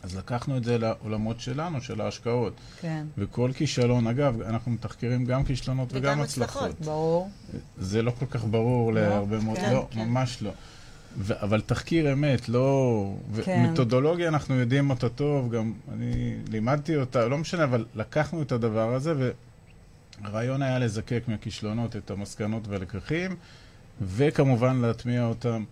אז לקחנו את זה לעולמות שלנו, של ההשקעות. כן, וכל כישלון, אגב, אנחנו מתחקרים גם כישלונות וגם, וגם הצלחות. הצלחות. ברור. זה לא כל כך ברור לא? להרבה מאוד, כן, לא, כן. ממש לא. ו- אבל תחקיר אמת, לא... כן. ומתודולוגיה, אנחנו יודעים אותה טוב, גם אני לימדתי אותה, לא משנה, אבל לקחנו את הדבר הזה, והרעיון היה לזקק מהכישלונות את המסקנות והלקחים, וכמובן להטמיע אותם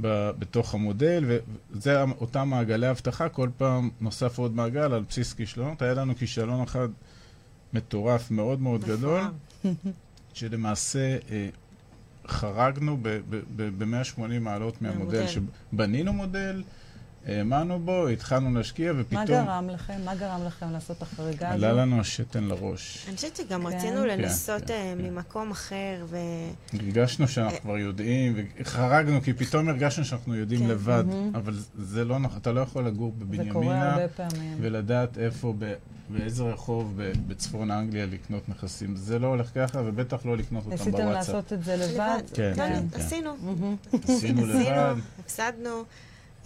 ב- בתוך המודל, וזה אותם מעגלי אבטחה, כל פעם נוסף עוד מעגל על בסיס כישלונות. היה לנו כישלון אחד מטורף מאוד מאוד גדול. שלמעשה אה, חרגנו ב-180 מעלות מהמודל. מהמודל. שבנינו מודל, האמנו בו, התחלנו להשקיע, מה ופתאום גרם לכם? מה גרם לכם לעשות את החריגה הזו? עלה לנו השתן לראש. אני חושבת שגם כן. רצינו כן, לנסות כן, אה. ממקום אחר, ו... הרגשנו שאנחנו כבר יודעים, וחרגנו, כי פתאום הרגשנו שאנחנו יודעים. לבד. אבל זה לא נכון, אתה לא יכול לגור זה קורה בבנימינה הרבה פעמים. ולדעת איפה, ב- באיזה רחוב ב- בצפון אנגליה לקנות נכסים. זה לא הולך ככה, ובטח לא לקנות אותם ניסיתם בוואטסאפ. לעשות את זה לבד? כן, כן, עשינו. עשינו לבד. עשינו, הפסדנו, אה,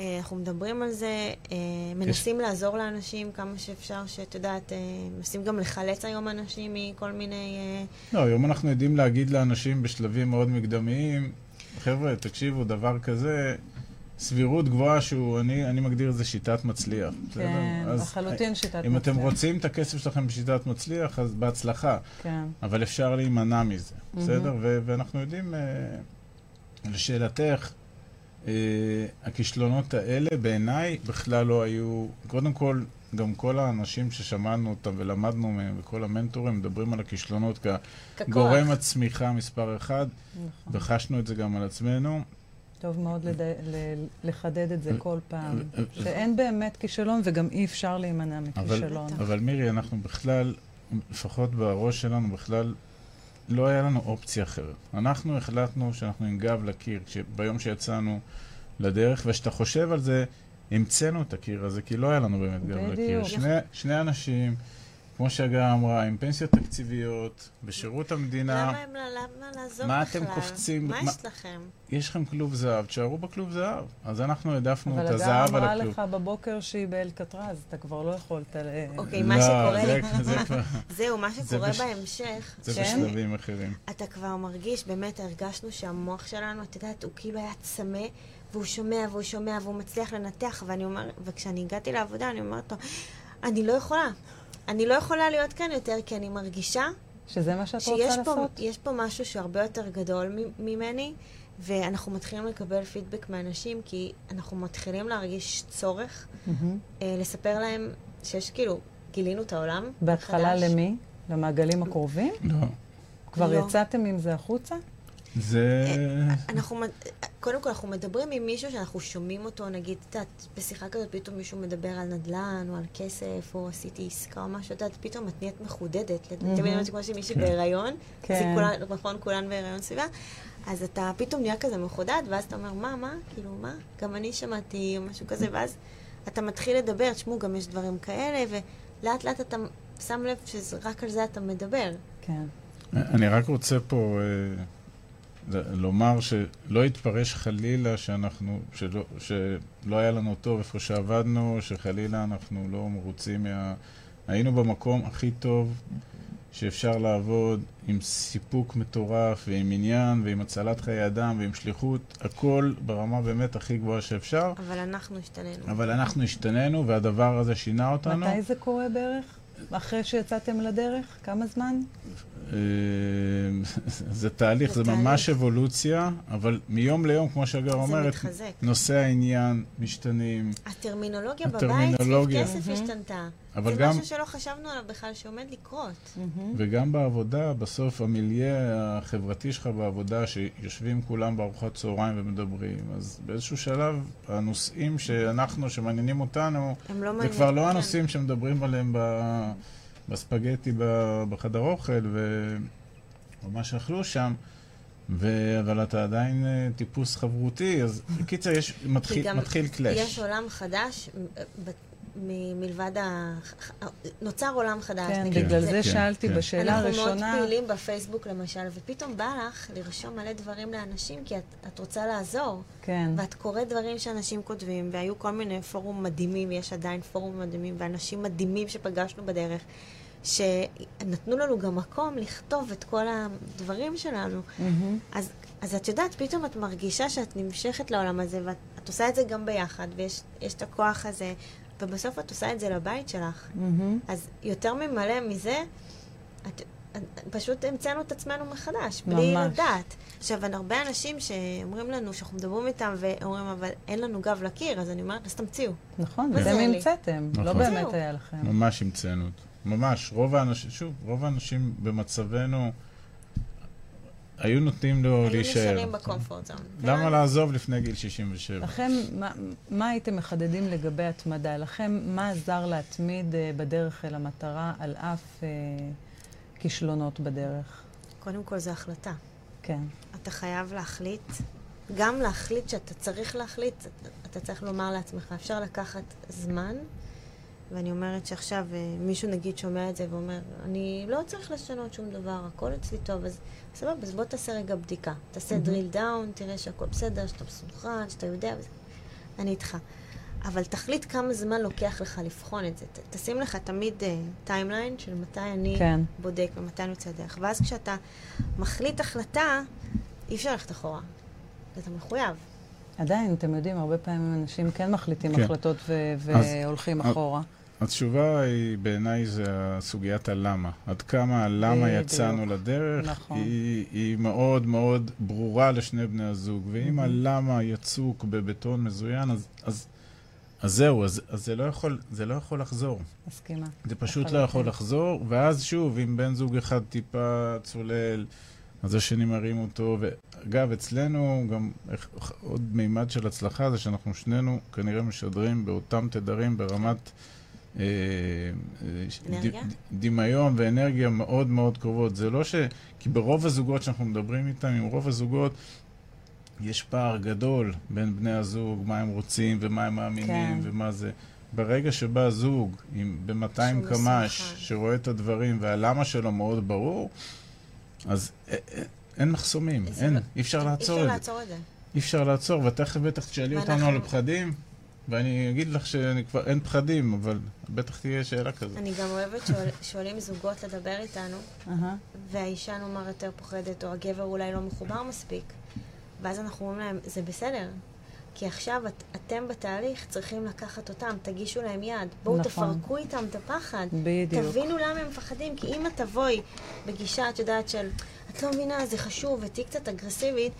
אנחנו מדברים על זה, אה, מנסים לעזור לאנשים כמה שאפשר, שאת יודעת, אה, מנסים גם לחלץ היום אנשים מכל מיני... אה, לא, היום אנחנו יודעים להגיד לאנשים בשלבים מאוד מקדמיים, חבר'ה, תקשיבו, דבר כזה, סבירות גבוהה שהוא, אני, אני מגדיר את זה שיטת מצליח. כן, לחלוטין שיטת אם אתם מצליח. רוצים את הכסף שלכם בשיטת מצליח, אז בהצלחה. כן. אבל אפשר להימנע מזה, מהמם. בסדר? ו- ואנחנו יודעים, אה, לשאלתך, אה, הכישלונות האלה בעיניי בכלל לא היו, קודם כל, גם כל האנשים ששמענו אותם ולמדנו מהם, וכל המנטורים מדברים על הכישלונות כגורם הצמיחה מספר אחד, נכון. וחשנו את זה גם על עצמנו. טוב מאוד לד... ל... לחדד את זה כל פעם. שאין באמת כישלון וגם אי אפשר להימנע אבל, מכישלון. אבל מירי, אנחנו בכלל, לפחות בראש שלנו, בכלל לא היה לנו אופציה אחרת. אנחנו החלטנו שאנחנו עם גב לקיר ביום שיצאנו לדרך, וכשאתה חושב על זה, המצאנו את הקיר הזה, כי לא היה לנו באמת גב לקיר. בדיוק. שני, שני אנשים, כמו שהגר אמרה, עם פנסיות תקציביות, בשירות המדינה, למה הם לא- למה לעזוב מה בכלל? אתם קופצים? מה מה- יש לכם? יש לכם כלוב זהב, תשארו בכלוב זהב. אז אנחנו העדפנו אבל את הגר הזהב על אמרה הכלוב. לך בבוקר שהיא באלקטרז, אתה כבר לא יכולת... ל- אוקיי, מה לא, שקורה זה- לי- זה כבר- *laughs* זהו, מה שקורה בש- בהמשך, זה? בשלבים אחרים. אתה כבר מרגיש, באמת הרגשנו שהמוח שלנו, את יודעת, הוא כאילו היה צמא, והוא שומע והוא שומע והוא מצליח לנתח, ואני אומר, וכשאני הגעתי לעבודה, אני אומרת לו, אני לא יכולה. אני לא יכולה להיות כאן יותר, כי אני מרגישה שזה מה שאת שיש רוצה פה, לעשות? יש פה משהו שהרבה יותר גדול מ- ממני, ואנחנו מתחילים לקבל פידבק מאנשים, כי אנחנו מתחילים להרגיש צורך מהמם. אה, לספר להם שיש כאילו, גילינו את העולם. בהתחלה. למי? למעגלים הקרובים? לא. כבר לא. יצאתם עם זה החוצה? זה... אנחנו, קודם כל, אנחנו מדברים עם מישהו שאנחנו שומעים אותו, נגיד, את יודעת, בשיחה כזאת פתאום מישהו מדבר על נדל"ן, או על כסף, או עשיתי עסקה או משהו, את יודעת, פתאום את נהיית מחודדת. מהמם. תמיד אומרת כמו שמישהי בהיריון, כן. היא כולן, נכון, כולן בהיריון סביבה, אז אתה פתאום נהיה כזה מחודד, ואז אתה אומר, מה, מה, כאילו, מה? גם אני שמעתי, או משהו כזה, ואז אתה מתחיל לדבר, תשמעו, גם יש דברים כאלה, ולאט לאט אתה שם לב שרק על זה אתה מדבר. כן. אני רק רוצה פה אה, לומר שלא יתפרש חלילה שאנחנו, שלא, שלא היה לנו טוב איפה שעבדנו, שחלילה אנחנו לא מרוצים מה... היינו במקום הכי טוב שאפשר לעבוד, עם סיפוק מטורף, ועם עניין, ועם הצלת חיי אדם, ועם שליחות, הכל ברמה באמת הכי גבוהה שאפשר. אבל אנחנו השתנינו. אבל אנחנו השתננו, והדבר הזה שינה אותנו. מתי זה קורה בערך? אחרי שיצאתם לדרך? כמה זמן? אה, *laughs* זה תהליך, זה ממש. אבולוציה, אבל מיום ליום, כמו שהגר אומרת. נושא העניין משתנים, הטרמינולוגיה בבית. סביב כסף השתנתה. אבל זה גם, משהו שלא חשבנו עליו בכלל שעומד לקרות. וגם בעבודה, בסוף המיליה החברתי שלך בעבודה, שיושבים כולם בארוחת צהריים ומדברים, אז באיזשהו שלב, הנושאים שאנחנו, שמעניינים אותנו, הם לא זה. כבר לא כן. הנושאים שמדברים עליהם ב- בספגטי ב- בחדר אוכל, ו... או מה שאכלו שם, ו... אבל אתה עדיין אה, טיפוס חברותי, אז בקיצר, יש, מתחיל, מתחיל קלאש. יש עולם חדש, אה, מ- מלבד ה... נוצר עולם חדש. כן, נגיד. בגלל זה- זה כן, שאלתי כן. בשאלה אנחנו מאוד הראשונה. פעילים בפייסבוק למשל, ופתאום בא לך לרשום מלא דברים לאנשים, כי את, את רוצה לעזור. כן. ואת קוראת דברים שאנשים כותבים, והיו כל מיני פורום מדהימים, יש עדיין פורום מדהימים, ואנשים מדהימים שפגשנו בדרך, שנתנו לנו גם מקום לכתוב את כל הדברים שלנו. מהמם. אז, אז את יודעת, פתאום את מרגישה שאת נמשכת לעולם הזה, ואת את עושה את זה גם ביחד, ויש יש את הכוח הזה, ובסוף את עושה את זה לבית שלך. מהמם. אז יותר ממלא מזה, את, את, פשוט המצאנו את עצמנו מחדש, בלי ממש. לדעת. עכשיו, אין הרבה אנשים שאומרים לנו, שאנחנו מדברים איתם, ואומרים, אבל אין לנו גב לקיר, אז אני אומרת, אז תמציאו. נכון, אתם? המצאתם, לא נכון. באמת זהו. היה לכם. ממש המצאנו. ממש. רוב האנשים, שוב, רוב האנשים במצבנו היו נותנים לו היו להישאר. נשארים בקומפורט זון. למה לעזוב לפני גיל 67? לכם, מה, מה הייתם מחדדים לגבי התמדה? לכם, מה עזר להתמיד אה, בדרך אל המטרה על אף אה, כישלונות בדרך? קודם כל, זו החלטה. כן. אתה חייב להחליט, גם להחליט שאתה צריך להחליט, אתה צריך לומר לעצמך, אפשר לקחת זמן, ואני אומרת שעכשיו אה, מישהו נגיד שומע את זה ואומר, אני לא צריך לשנות שום דבר, הכל אצלי טוב, אז סבבה, אז בוא תעשה רגע בדיקה. תעשה drill down, תראה שהכל בסדר, שאתה מסונכרן, שאתה יודע, וזה. אני איתך. אבל תחליט כמה זמן לוקח לך לבחון את זה. ת, תשים לך תמיד timeline של מתי אני כן. בודק ומתי אני יוצא לדרך. ואז כשאתה מחליט החלטה, אי אפשר ללכת אחורה. אתה מחויב. עדיין, אתם יודעים, הרבה פעמים אנשים כן מחליטים כן. החלטות ו- אז- והולכים אז- אחורה. התשובה היא, בעיניי, זה סוגיית הלמה. עד כמה הלמה. יצאנו לדרך, נכון. היא, היא מאוד מאוד ברורה לשני בני הזוג. ואם הלמה יצוק בבטון מזוין, אז, אז, אז זהו, אז, אז זה, לא יכול, זה לא יכול לחזור. מסכימה. זה פשוט לא. יכול לחזור, ואז שוב, אם בן זוג אחד טיפה צולל, אז השני מרים אותו. ואגב, אצלנו גם עוד מימד של הצלחה זה שאנחנו שנינו כנראה משדרים באותם תדרים ברמת אנרגיה? ד- דמיון ואנרגיה מאוד מאוד קרובות. זה לא ש... כי ברוב הזוגות שאנחנו מדברים איתם, עם רוב הזוגות, יש פער גדול בין בני הזוג, מה הם רוצים ומה הם מאמינים כן. ומה זה. ברגע שבא זוג עם ב-200 שהוא קמ"ש. שרואה את הדברים והלמה שלו מאוד ברור, אז א- א- אין מחסומים, אין, לא- אי אפשר אי לעצור אפשר את זה. לעצור את זה. אי אפשר לעצור, ותכף בטח תשאלי אותנו על הפחדים, ואני אגיד לך שכבר אין פחדים, אבל בטח תהיה שאלה כזאת. אני גם אוהבת שואל- *laughs* שואלים זוגות לדבר איתנו. והאישה נאמר יותר פוחדת, או הגבר אולי לא מחובר מספיק. ואז אנחנו אומרים להם, זה בסדר. כי עכשיו את, אתם בתהליך צריכים לקחת אותם, תגישו להם יד. בואו נכון. תפרקו איתם את הפחד. בדיוק. תבינו למה הם מפחדים, כי אם את תבואי בגישה, את יודעת, של את לא מבינה, זה חשוב, ותהיי קצת אגרסיבית,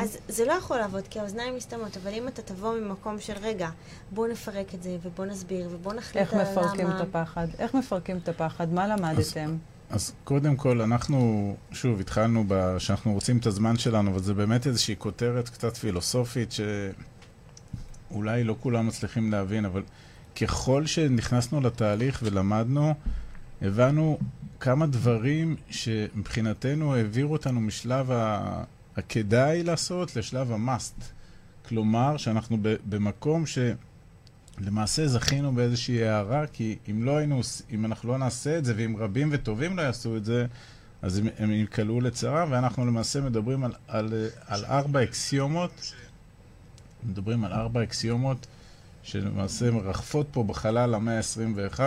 אז זה לא יכול לעבוד, כי האוזניים מסתמות, אבל אם אתה תבוא ממקום של רגע, בואו נפרק את זה, ובואו נסביר, ובואו נחליט איך על מפרקים למה. את הפחד? איך מפרקים את הפחד? מה למדתם? אז קודם כל, אנחנו, שוב, התחלנו ב... שאנחנו רוצים את הזמן שלנו, אבל זה באמת איזושהי כותרת קצת פילוסופית, שאולי לא כולם מצליחים להבין, אבל ככל שנכנסנו לתהליך ולמדנו, הבנו כמה דברים שמבחינתנו העבירו אותנו משלב ה... הכדאי לעשות לשלב ה-must. כלומר, שאנחנו ב- במקום ש... למעשה זכינו באיזושהי הערה, כי אם לא היינו, אם אנחנו לא נעשה את זה, ואם רבים וטובים לא יעשו את זה, אז הם, הם ייקלעו לצרה, ואנחנו למעשה מדברים על, על, על ארבע אקסיומות, מדברים על ארבע אקסיומות שלמעשה מרחפות פה בחלל המאה ה-21,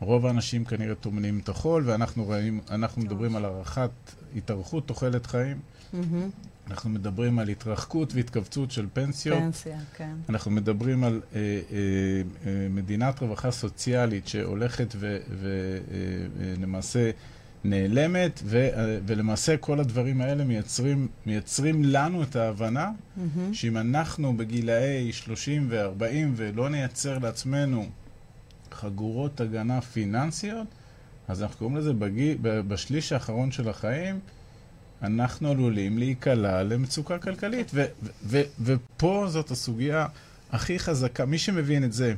שרוב האנשים כנראה טומנים את החול, ואנחנו רואים, אנחנו מדברים על הארכת, התארכות תוחלת חיים, מהמם. אנחנו מדברים על התרחקות והתכווצות של פנסיות. פנסיה, כן. אנחנו מדברים על אה, אה, אה, מדינת רווחה סוציאלית שהולכת ולמעשה נעלמת, ו, אה, ולמעשה כל הדברים האלה מייצרים, מייצרים לנו את ההבנה מהמם. שאם אנחנו בגילאי 30 ו-40 ולא נייצר לעצמנו חגורות הגנה פיננסיות, אז אנחנו קוראים לזה בגיל, ב- בשליש האחרון של החיים, אנחנו עלולים להיקלע למצוקה כלכלית. ו- ו- ו- ופה זאת הסוגיה הכי חזקה. מי שמבין את זה,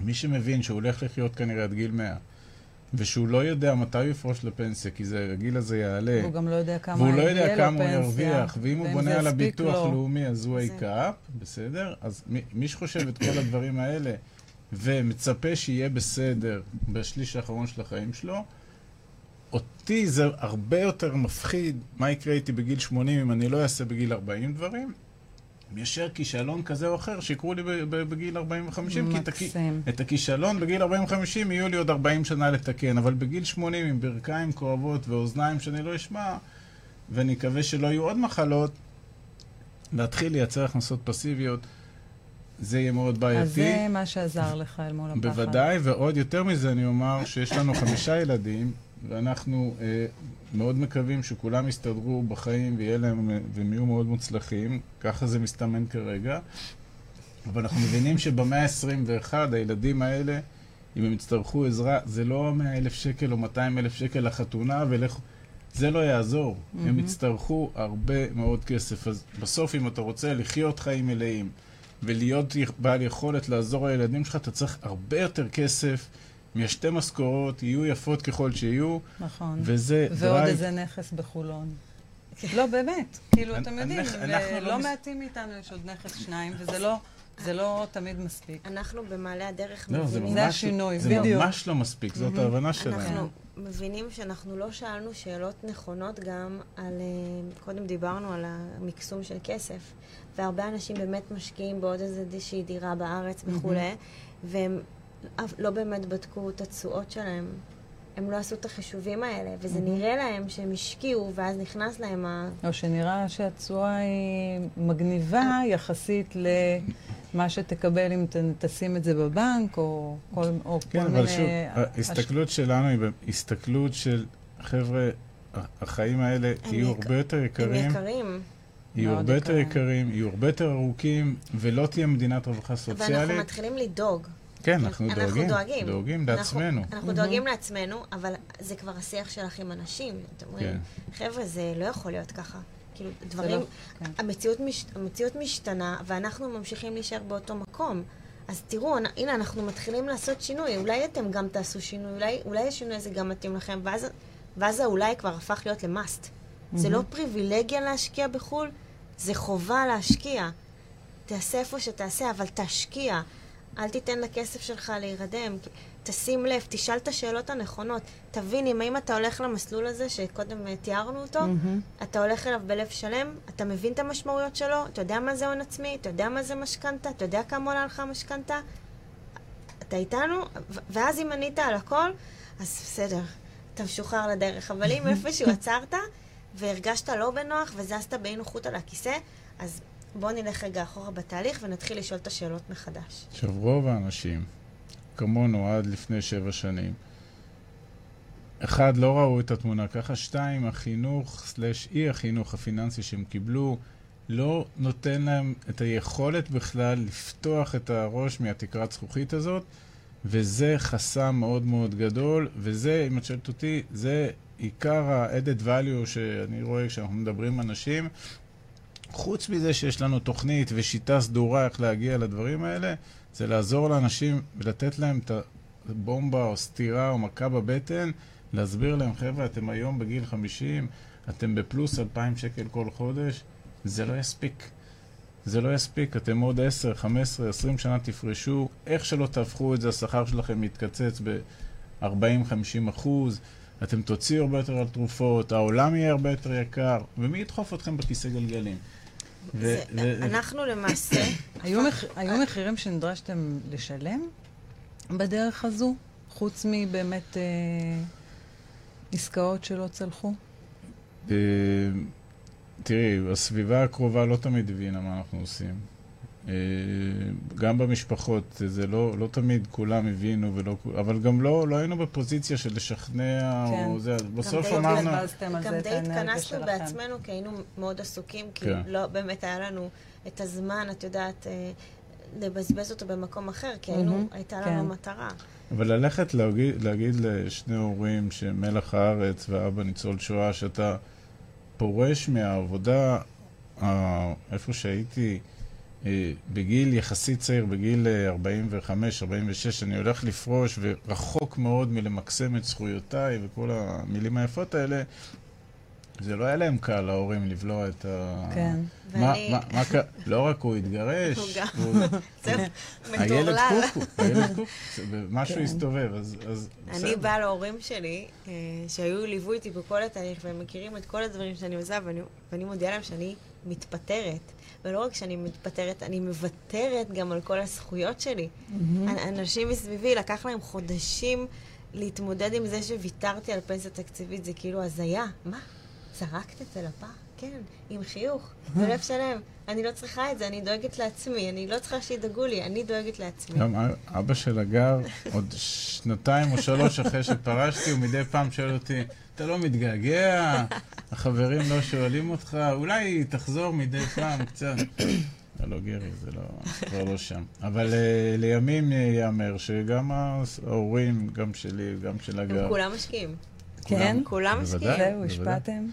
מי שמבין שהוא הולך לחיות כנראה עד גיל 100, ושהוא לא יודע מתי הוא יפרוש לפנסיה, כי זה, הגיל הזה יעלה, הוא גם לא יודע כמה והוא לא יודע כמה הוא ירוויח, ואם הוא בונה על הביטוח. לאומי אז הוא up, בסדר? אז מי, מי שחושב את כל הדברים האלה ומצפה שיהיה בסדר בשליש האחרון של החיים שלו, אותי זה הרבה יותר מפחיד מה יקרה איתי בגיל 80 אם אני לא אעשה בגיל 40 דברים, מאשר כישלון כזה או אחר שיקרו לי בגיל 40 ו-50, כי את, מקסים. את הכישלון בגיל 40-50 יהיו לי עוד 40 שנה לתקן, אבל בגיל 80 עם ברכיים כואבות ואוזניים שאני לא אשמע, ואני מקווה שלא יהיו עוד מחלות, להתחיל לייצר הכנסות פסיביות, זה יהיה מאוד אז בעייתי. זה מה שעזר לך אל מול הפחד. בוודאי, ועוד יותר מזה אני אומר שיש לנו חמישה ילדים, ואנחנו אה, מאוד מקווים שכולם יסתדרו בחיים ויהיה להם, אה, והם יהיו מאוד מוצלחים, ככה זה מסתמן כרגע. אבל אנחנו מבינים שבמאה ה-21 הילדים האלה, אם הם יצטרכו עזרה, זה לא 100 אלף שקל או 200 אלף שקל לחתונה, ולכו... זה לא יעזור. Mm-hmm. הם יצטרכו הרבה מאוד כסף. אז בסוף, אם אתה רוצה לחיות חיים מלאים ולהיות בעל יכולת לעזור לילדים שלך, אתה צריך הרבה יותר כסף מהשתי משכורות, יהיו יפות ככל שיהיו, נכון. וזה ועוד drive. איזה נכס בחולון. לא, באמת. כאילו, אתם יודעים, לא מס- מעטים מאיתנו יש עוד נכס שניים, וזה לא... זה לא תמיד מספיק. אנחנו במעלה הדרך לא, זה מבינים... זה ממש, השינוי, זה בדיוק. ממש לא מספיק, זאת ההבנה שלנו. אנחנו מבינים שאנחנו לא שאלנו שאלות נכונות גם על... אה, קודם דיברנו על המקסום של כסף, והרבה אנשים באמת משקיעים בעוד איזושהי דירה בארץ וכולי, והם לא באמת בדקו את התשואות שלהם. הם לא עשו את החישובים האלה, וזה נראה להם שהם השקיעו, ואז נכנס להם ה... או שנראה שהתשואה היא מגניבה יחסית מה שתקבל אם ת- תשים את זה בבנק, או כל, או כן, כל אבל מיני... שוב, הש- ההסתכלות שלנו היא הסתכלות של, חבר'ה, החיים האלה יהיו יקר- הרבה יותר הם יקרים, יקרים. יהיו הרבה יותר יקרים. יקרים, יהיו הרבה יותר ארוכים, ולא תהיה מדינת רווחה ואנחנו סוציאלית. מתחילים לדאוג. כן, אנחנו אנחנו דואגים, דואגים. דואגים אנחנו- לעצמנו. אנחנו דואגים לעצמנו, אבל זה כבר השיח שלך עם אנשים. אתם אומרים, כן. חבר'ה, זה לא יכול להיות ככה. כאילו, דברים, לא- כן. המציאות, מש, המציאות משתנה, ואנחנו ממשיכים להישאר באותו מקום. אז תראו, הנה, אנחנו מתחילים לעשות שינוי. אולי אתם גם תעשו שינוי, אולי, אולי השינוי הזה גם מתאים לכם, ואז, ואז האולי כבר הפך להיות למאסט. זה לא פריבילגיה להשקיע בחו"ל, זה חובה להשקיע. תעשה איפה שתעשה, אבל תשקיע. אל תיתן לכסף שלך להירדם. תשים לב, תשאל את השאלות הנכונות. תבין אם האם אתה הולך למסלול הזה, שקודם אה, תיארנו אותו, מהמם. אתה הולך אליו בלב שלם, אתה מבין את המשמעויות שלו, אתה יודע מה זה הון עצמי, אתה יודע מה זה משכנתה, אתה יודע כמה עולה לך המשכנתה, אתה איתנו, ואז אם ענית על הכל, אז בסדר, אתה משוחרר לדרך. אבל אם *laughs* איפשהו עצרת, והרגשת לא בנוח, וזזת באי נוחות על הכיסא, אז בוא נלך רגע אחורה בתהליך ונתחיל לשאול את השאלות מחדש. עכשיו, רוב האנשים, כמונו עד לפני שבע שנים, אחד, לא ראו את התמונה ככה, שתיים, החינוך, סלש אי החינוך הפיננסי שהם קיבלו, לא נותן להם את היכולת בכלל לפתוח את הראש מהתקרת זכוכית הזאת, וזה חסם מאוד מאוד גדול, וזה, אם את שואלת אותי, זה עיקר ה-added value שאני רואה כשאנחנו מדברים עם אנשים. חוץ מזה שיש לנו תוכנית ושיטה סדורה איך להגיע לדברים האלה, זה לעזור לאנשים ולתת להם את הבומבה או סטירה או מכה בבטן, להסביר להם, חבר'ה, אתם היום בגיל 50, אתם בפלוס 2,000 שקל כל חודש, זה לא יספיק. זה לא יספיק, אתם עוד 10, 15, 20 שנה תפרשו, איך שלא תהפכו את זה, השכר שלכם יתקצץ ב-40-50 אחוז, אתם תוציאו הרבה יותר על תרופות, העולם יהיה הרבה יותר יקר, ומי ידחוף אתכם בכיסא גלגלים? אנחנו למעשה. *coughs* היו מחירים שנדרשתם לשלם בדרך הזו, חוץ מבאמת אה, עסקאות שלא צלחו? אה, תראי, הסביבה הקרובה לא תמיד הבינה מה אנחנו עושים. אה, גם במשפחות, זה לא, לא תמיד כולם הבינו, ולא, אבל גם לא, לא היינו בפוזיציה של לשכנע, כן. או זה, בסוף אמרנו... גם די התכנסנו. בעצמנו, כי היינו מאוד עסוקים, כי כן. לא באמת היה לנו את הזמן, את יודעת, אה, לבזבז אותו במקום אחר, כי היינו, מהמם, הייתה כן. לנו מטרה. אבל ללכת להגיד, להגיד לשני הורים שמלח הארץ ואבא ניצול שואה, שאתה פורש מהעבודה, אה, איפה שהייתי, בגיל יחסית צעיר, בגיל 45-46, אני הולך לפרוש ורחוק מאוד מלמקסם את זכויותיי וכל המילים היפות האלה, זה לא היה להם קל, להורים, לבלוע את ה... כן. מה, ואני- מה, מה קרה? לא רק הוא התגרש, הוא גם. הילד. קוקו, הילד קוקו, משהו כן. הסתובב, אז... אז אני. באה להורים שלי, אה, שהיו ליוו איתי בכל התהליך, והם מכירים את כל הדברים שאני עושה, ואני, ואני מודיעה להם שאני מתפטרת. ולא רק שאני מתפטרת, אני מוותרת גם על כל הזכויות שלי. אנ- אנשים מסביבי, לקח להם חודשים להתמודד עם זה שוויתרתי על פנסיה תקציבית, זה כאילו הזיה. מה? זרקת את זה לפח? כן, עם חיוך, בלב שלם. אני לא צריכה את זה, אני דואגת לעצמי, אני לא צריכה שידאגו לי, אני דואגת לעצמי. גם אבא של הגר, עוד שנתיים או שלוש אחרי שפרשתי, הוא מדי פעם שואל אותי, אתה לא מתגעגע? *laughs* החברים לא שואלים אותך? אולי תחזור מדי פעם קצת. *coughs* לא, לא, גרי, זה לא, כבר לא שם. אבל uh, לימים ייאמר שגם ההורים, גם שלי, גם של הגר, הם כולם משקיעים. כן? כולם. משקיעים. זהו, בוודאי. השפעתם?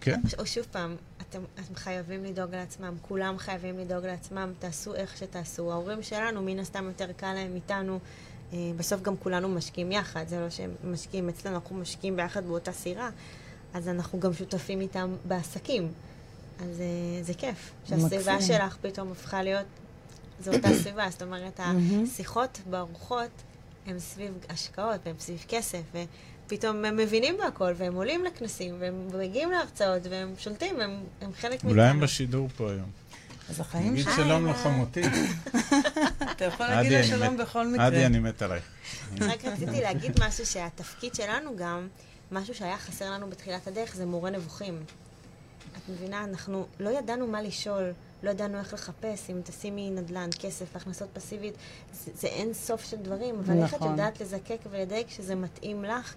כן, או שוב פעם, אתם, אתם חייבים לדאוג לעצמם, כולם חייבים לדאוג לעצמם, תעשו איך שתעשו. ההורים שלנו, מן הסתם יותר קל להם איתנו. אה, בסוף גם כולנו משקיעים יחד, זה לא שהם משקיעים אצלנו, אנחנו משקיעים ביחד באותה סירה, אז אנחנו גם שותפים איתם בעסקים. אז אה, זה כיף, שהסביבה מקסים. שלך פתאום הפכה להיות, זו אותה *coughs* סביבה, זאת אומרת, השיחות בארוחות הן סביב השקעות, והן סביב כסף, ופתאום הם מבינים בהכל, והם עולים לכנסים, והם מגיעים להרצאות, והם שולטים, הם, הם חלק מאיתנו. אולי הם בשידור פה היום. אז החיים נגיד שלך, שלום לחמותי. אתה יכול להגיד לה אני שלום בכל מקרה. עדי, אני מת עלייך. רק רציתי להגיד משהו שהתפקיד שלנו גם, משהו שהיה חסר לנו בתחילת הדרך, זה מורה נבוכים. את מבינה? אנחנו לא ידענו מה לשאול, לא ידענו איך לחפש, אם תשימי נדל"ן, כסף, הכנסות פסיבית, זה, זה אין סוף של דברים, אבל איך את נכון. יודעת לזקק ולדייק שזה מתאים לך?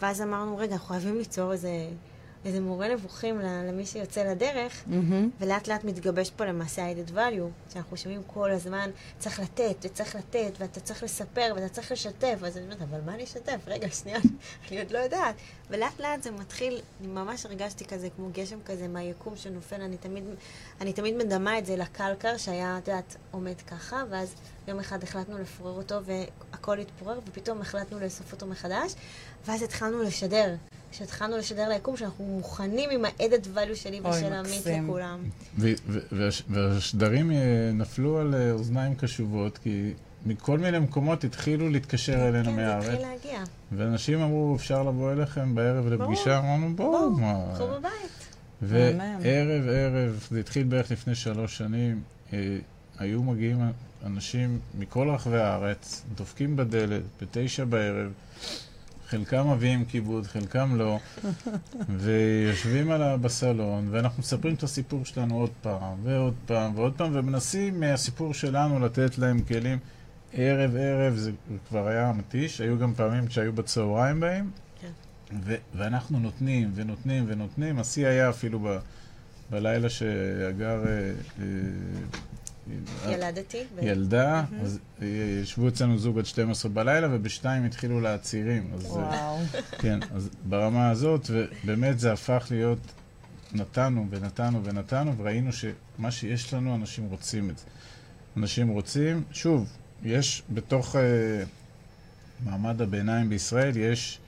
ואז אמרנו, רגע, אנחנו חייבים ליצור איזה, איזה מורה נבוכים למי שיוצא לדרך, מהמם. ולאט לאט מתגבש פה למעשה ה-added value, שאנחנו שומעים כל הזמן, צריך לתת, וצריך לתת, ואתה צריך לספר, ואתה צריך לשתף, אז אני אומרת, אבל מה אני אשתף? רגע, שנייה, *laughs* אני עוד לא יודעת. ולאט לאט זה מתחיל, אני ממש הרגשתי כזה, כמו גשם כזה מהיקום שנופל, אני תמיד, אני תמיד מדמה את זה לקלקר, שהיה, את יודעת, עומד ככה, ואז יום אחד החלטנו לפורר אותו, והכל התפורר, ופתאום החלטנו לאסוף אותו מחדש, ואז התחלנו לשדר. כשהתחלנו לשדר ליקום, שאנחנו מוכנים עם ה-added value שלי ושל עמית. לכולם. והשדרים אה, נפלו על אה, אוזניים קשובות, כי מכל מיני מקומות התחילו להתקשר אלינו כן, זה מהארץ, התחיל להגיע. ואנשים אמרו, אפשר לבוא אליכם בערב לפגישה? אמרנו, בואו. בואו, מה?" קחו בבית. וערב ערב, זה התחיל בערך לפני שלוש שנים, אה, היו מגיעים אנשים מכל רחבי הארץ, דופקים בדלת בתשע בערב, חלקם מביאים כיבוד, חלקם לא, *laughs* ויושבים על בסלון, ואנחנו מספרים את הסיפור שלנו עוד פעם, ועוד פעם, ועוד פעם, ומנסים מהסיפור שלנו לתת להם כלים. ערב ערב זה כבר היה מתיש, היו גם פעמים שהיו בצהריים באים, כן. ו- ואנחנו נותנים ונותנים ונותנים, השיא היה אפילו ב- בלילה שהגר אה, אה, ילדתי. ילדה, אז אה, ישבו אצלנו זוג עד 12 בלילה, ובשתיים התחילו להצהירים. אז, אה, וואו. כן, אז ברמה הזאת, ובאמת זה הפך להיות, נתנו ונתנו ונתנו, וראינו שמה שיש לנו, אנשים רוצים את זה. אנשים רוצים, שוב, יש בתוך אה, מעמד הביניים בישראל, יש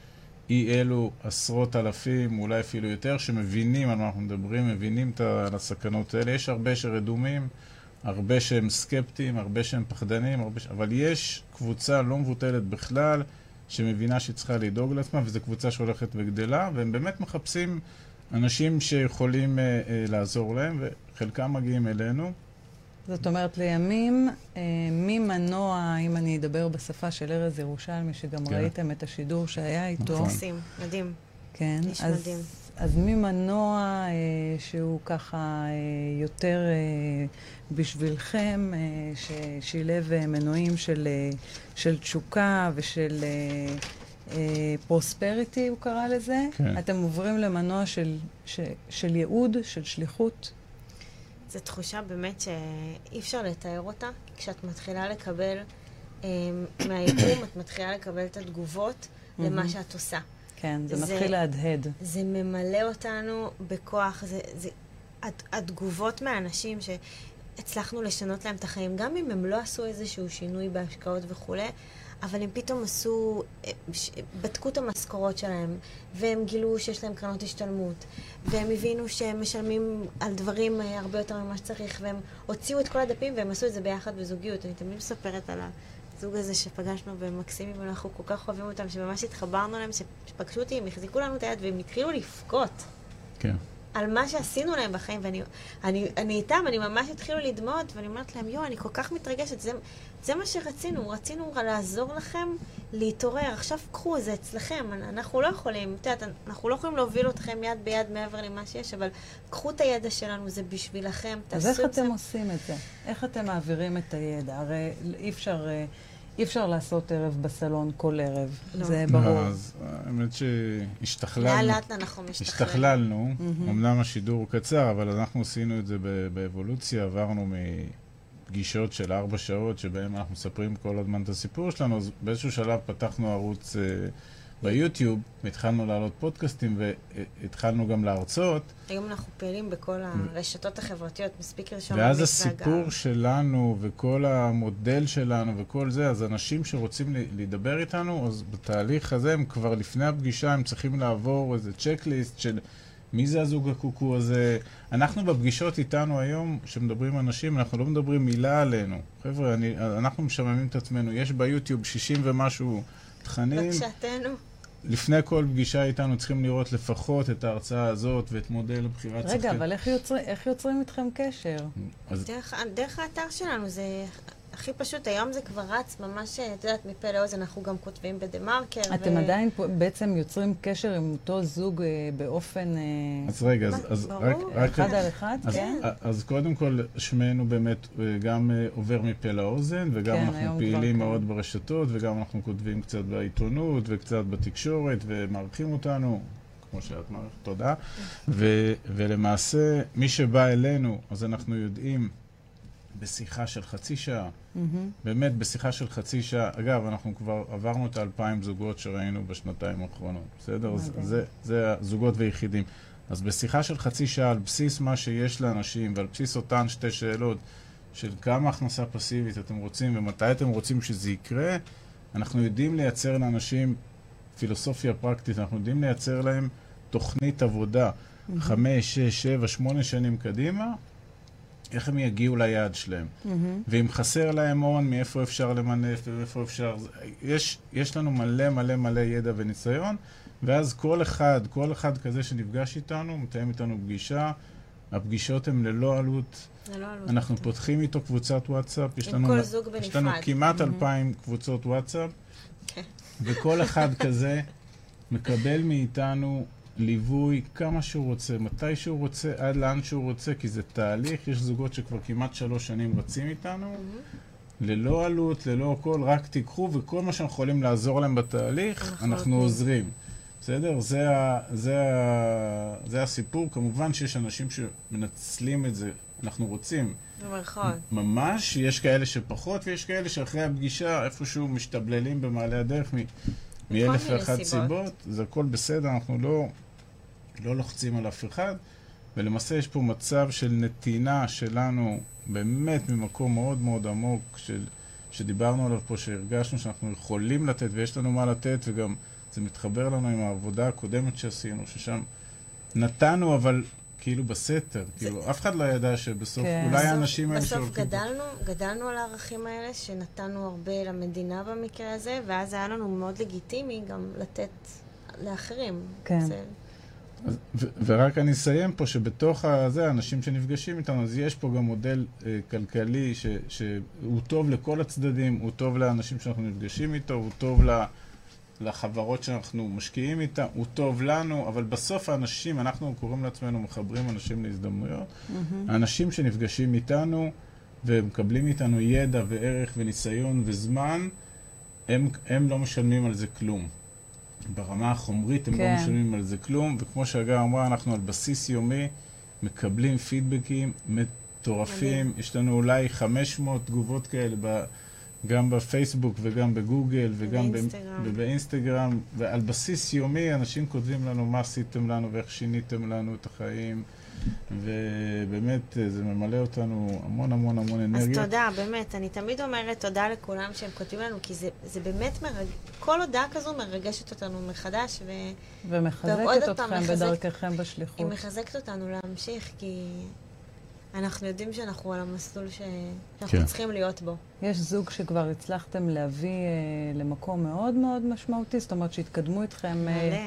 אי אלו עשרות אלפים, אולי אפילו יותר, שמבינים על מה אנחנו מדברים, מבינים את על הסכנות האלה. יש הרבה שרדומים, הרבה שהם סקפטיים, הרבה שהם פחדנים, הרבה ש... אבל יש קבוצה לא מבוטלת בכלל, שמבינה שהיא צריכה לדאוג לעצמה, וזו קבוצה שהולכת וגדלה, והם באמת מחפשים אנשים שיכולים אה, אה, לעזור להם, וחלקם מגיעים אלינו. זאת אומרת, לימים, אה, ממנוע, אם אני אדבר בשפה של ארז ירושלמי, שגם כן. ראיתם את השידור שהיה איתו, נכון. מדהים. כן, איש אז, מדהים. אז ממנוע אה, שהוא ככה אה, יותר אה, בשבילכם, אה, ששילב אה, מנועים של, אה, של תשוקה ושל אה, אה, פרוספריטי, הוא קרא לזה, כן. אתם עוברים למנוע של, ש, של ייעוד, של שליחות. זו תחושה באמת שאי אפשר לתאר אותה. כשאת מתחילה לקבל אה, מהיקום, את מתחילה לקבל את התגובות למה. שאת עושה. כן, זה, זה- מתחיל להדהד. זה ממלא אותנו בכוח. זה, זה, הת- התגובות מהאנשים שהצלחנו לשנות להם את החיים, גם אם הם לא עשו איזשהו שינוי בהשקעות וכולי, אבל הם פתאום עשו, אה, בדקו את המשכורות שלהם, והם גילו שיש להם קרנות השתלמות, והם הבינו שהם משלמים על דברים אה, הרבה יותר ממה שצריך, והם הוציאו את כל הדפים והם עשו את זה ביחד בזוגיות. אני תמיד מספרת על הזוג הזה שפגשנו והם מקסימים, ואנחנו כל כך אוהבים אותם, שממש התחברנו להם, שפגשו אותי, הם החזיקו לנו את היד והם התחילו לבכות. כן. על מה שעשינו להם בחיים, ואני אני, אני איתם, אני ממש התחילו לדמעות, ואני אומרת להם, יואו, אני כל כך מתרגשת, זה, זה מה שרצינו, רצינו לעזור לכם להתעורר, עכשיו קחו, זה אצלכם, אנחנו לא יכולים, את יודעת, אנחנו לא יכולים להוביל אתכם יד ביד מעבר למה שיש, אבל קחו את הידע שלנו, זה בשבילכם, אז תעשו איך את זה. אתם עושים את זה? איך אתם מעבירים את הידע? הרי אי אפשר, אה, אי אפשר לעשות ערב בסלון כל ערב, לא. זה ברור. אז האמת שהשתכללנו. לאט אנחנו משתחררים. השתכללנו, מהמם. אמנם השידור הוא קצר, אבל אנחנו עשינו את זה ב- באבולוציה, עברנו מפגישות של ארבע שעות, שבהן אנחנו מספרים כל הזמן את הסיפור שלנו, אז באיזשהו שלב פתחנו ערוץ אה, ביוטיוב, והתחלנו להעלות פודקאסטים, והתחלנו גם להרצות, היום אנחנו פעילים בכל הרשתות החברתיות, מספיק ראשון ואז הסיפור. שלנו, וכל המודל שלנו, וכל זה, אז אנשים שרוצים לדבר איתנו, אז בתהליך הזה, הם כבר לפני הפגישה, הם צריכים לעבור איזה צ'קליסט של מי זה הזוג הקוקו הזה. אנחנו בפגישות איתנו היום, כשמדברים אנשים, אנחנו לא מדברים מילה עלינו. חבר'ה, אני, אנחנו משממים את עצמנו. יש ביוטיוב 60 ומשהו תכנים. בבקשתנו. לפני כל פגישה איתנו צריכים לראות לפחות את ההרצאה הזאת ואת מודל הבחירת רגע, אבל איך יוצרים, איך יוצרים איתכם קשר? אז דרך, דרך האתר שלנו, זה הכי פשוט, היום זה כבר רץ ממש, את יודעת, מפה לאוזן, אנחנו גם כותבים בדה מרקר. אתם עדיין פה- בעצם יוצרים קשר עם אותו זוג אה, באופן אה, אז רגע, אז, אז ברור. רק, רק אחד על אחד? אז, כן. אז קודם כל, שמנו באמת אה, גם אה, עובר מפה לאוזן, וגם כן, אנחנו פעילים כבר כן. מאוד ברשתות, וגם אנחנו כותבים קצת בעיתונות, וקצת בתקשורת, ומארחים אותנו, כמו שאת מערכת, תודה. ו, ולמעשה, מי שבא אלינו, אז אנחנו יודעים בשיחה של חצי שעה, מהמם. באמת בשיחה של חצי שעה, אגב, אנחנו כבר עברנו את האלפיים זוגות שראינו בשנתיים האחרונות, בסדר? זה. זה, זה הזוגות ויחידים. אז בשיחה של חצי שעה, על בסיס מה שיש לאנשים, ועל בסיס אותן שתי שאלות של כמה הכנסה פסיבית אתם רוצים ומתי אתם רוצים שזה יקרה, אנחנו יודעים לייצר לאנשים פילוסופיה פרקטית, אנחנו יודעים לייצר להם תוכנית עבודה, חמש, שש, שבע, שמונה שנים קדימה, איך הם יגיעו ליעד שלהם. מהמם. ואם חסר להם הון, מאיפה אפשר למנף ומאיפה אפשר... יש, יש לנו מלא מלא מלא ידע וניסיון, ואז כל אחד, כל אחד כזה שנפגש איתנו, מתאם איתנו פגישה. הפגישות הן ללא עלות. זה לא עלות. אנחנו פותחים איתו קבוצת וואטסאפ. יש לנו, כל זוג יש לנו בנפרד. כמעט אלפיים קבוצות וואטסאפ, כן. וכל אחד כזה מקבל מאיתנו ליווי כמה שהוא רוצה, מתי שהוא רוצה, עד לאן שהוא רוצה, כי זה תהליך. יש זוגות שכבר כמעט שלוש שנים רצים איתנו. ללא עלות, ללא הכל, רק תיקחו, וכל מה שאנחנו יכולים לעזור להם בתהליך, אנחנו אנחנו. עוזרים. בסדר? זה, ה, זה, ה, זה הסיפור. כמובן שיש אנשים שמנצלים את זה, אנחנו רוצים. במרכאות. ממש, יש כאלה שפחות, ויש כאלה שאחרי הפגישה איפשהו משתבללים במעלה הדרך מ- מאלף ואחת. סיבות. זה הכל בסדר, אנחנו לא, לא לוחצים על אף אחד. ולמעשה יש פה מצב של נתינה שלנו באמת ממקום מאוד מאוד עמוק, של, שדיברנו עליו פה, שהרגשנו שאנחנו יכולים לתת ויש לנו מה לתת, וגם זה מתחבר לנו עם העבודה הקודמת שעשינו, ששם נתנו, אבל כאילו בסתר. כאילו, אף אחד לא ידע שבסוף, כן. אולי בסוף- האנשים האלה בסוף שהולכים... גדלנו, גדלנו על הערכים האלה, שנתנו הרבה למדינה במקרה הזה, ואז היה לנו מאוד לגיטימי גם לתת לאחרים. כן. זה- אז, ו- ורק אני אסיים פה, שבתוך הזה, האנשים שנפגשים איתנו, אז יש פה גם מודל אה, כלכלי ש, שהוא טוב לכל הצדדים, הוא טוב לאנשים שאנחנו נפגשים איתו, הוא טוב ל, לחברות שאנחנו משקיעים איתן, הוא טוב לנו, אבל בסוף האנשים, אנחנו קוראים לעצמנו מחברים אנשים להזדמנויות, האנשים שנפגשים איתנו ומקבלים מאיתנו ידע וערך וניסיון וזמן, הם, הם לא משלמים על זה כלום. ברמה החומרית הם כן. לא משלמים על זה כלום, וכמו שהגר אמרה, אנחנו על בסיס יומי מקבלים פידבקים מטורפים. יש לנו אולי 500 תגובות כאלה, ב, גם בפייסבוק וגם בגוגל וגם ב- ובאינסטגרם. ובאינסטגרם, ועל בסיס יומי אנשים כותבים לנו מה עשיתם לנו ואיך שיניתם לנו את החיים, ובאמת אה, זה ממלא אותנו המון המון המון אז אנרגיה. תודה, באמת. אני תמיד אומרת תודה לכולם שהם כותבים לנו, כי זה, זה באמת מרג... כל הודעה כזו מרגשת אותנו מחדש, והיא ומחזקת אתכם מחזק- בדרככם בשליחות. מחזקת אותנו להמשיך, כי אנחנו יודעים שאנחנו על המסלול ש... שאנחנו כן. צריכים להיות בו. יש זוג שכבר הצלחתם להביא אה, למקום מאוד מאוד משמעותי, זאת אומרת שהתקדמו איתכם אה, מלא.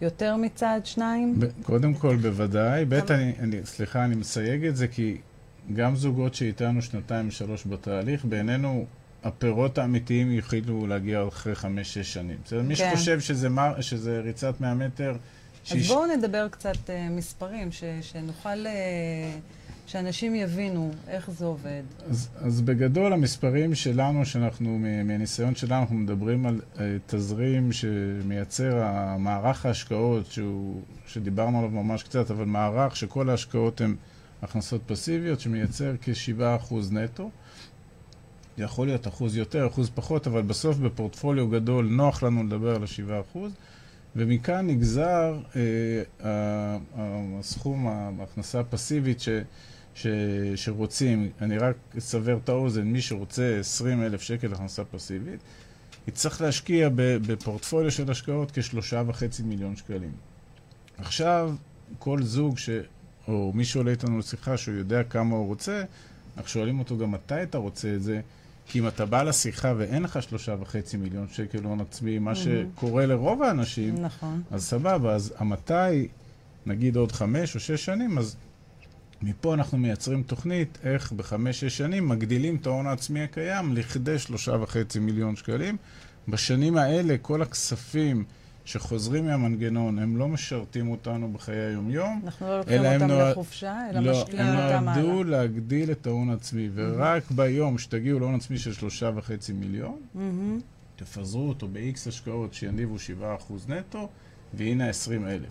יותר מצעד שניים. ב- קודם כל, בוודאי. ב', אני, אני, סליחה, אני מסייג את זה, כי גם זוגות שאיתנו שנתיים שלוש בתהליך, בעינינו הפירות האמיתיים יחילו להגיע אחרי חמש-שש שנים. בסדר? מי כן. שחושב שזה, מר, שזה ריצת 100 מטר, אז בואו נדבר קצת אה, מספרים, ש, שנוכל, אה, שאנשים יבינו איך זה עובד. אז, אז בגדול המספרים שלנו, שאנחנו, מהניסיון שלנו, אנחנו מדברים על uh, תזרים שמייצר המערך ההשקעות, שהוא, שדיברנו עליו ממש קצת, אבל מערך שכל ההשקעות הן הכנסות פסיביות, שמייצר כ-7% נטו. יכול להיות אחוז יותר, אחוז פחות, אבל בסוף בפורטפוליו גדול נוח לנו לדבר על ה-7%. ומכאן נגזר אה, הסכום, ההכנסה הפסיבית ש, ש, שרוצים. אני רק אסבר את האוזן, מי שרוצה 20 אלף שקל הכנסה פסיבית, יצטרך להשקיע בפורטפוליו של השקעות כשלושה וחצי מיליון שקלים. עכשיו, כל זוג ש... או מי שעולה איתנו לשיחה שהוא יודע כמה הוא רוצה, אנחנו שואלים אותו גם מתי אתה רוצה את זה, כי אם אתה בא לשיחה ואין לך שלושה וחצי מיליון שקל הון עצמי, מה שקורה לרוב האנשים, נכון. אז סבבה, אז המתי, נגיד עוד חמש או שש שנים, אז מפה אנחנו מייצרים תוכנית איך בחמש-שש שנים מגדילים את ההון העצמי הקיים לכדי שלושה וחצי מיליון שקלים. בשנים האלה כל הכספים שחוזרים מהמנגנון, הם לא משרתים אותנו בחיי היום-יום. אנחנו לא לוקחים הם אותם נועד- לחופשה, אלא לא, משקיעים הם אותם נועדו הלאה. להגדיל את ההון העצמי, ורק ביום שתגיעו להון עצמי של שלושה וחצי מיליון, מהמם. תפזרו אותו ב-X השקעות שיניבו 7% נטו, והנה 20 אלף.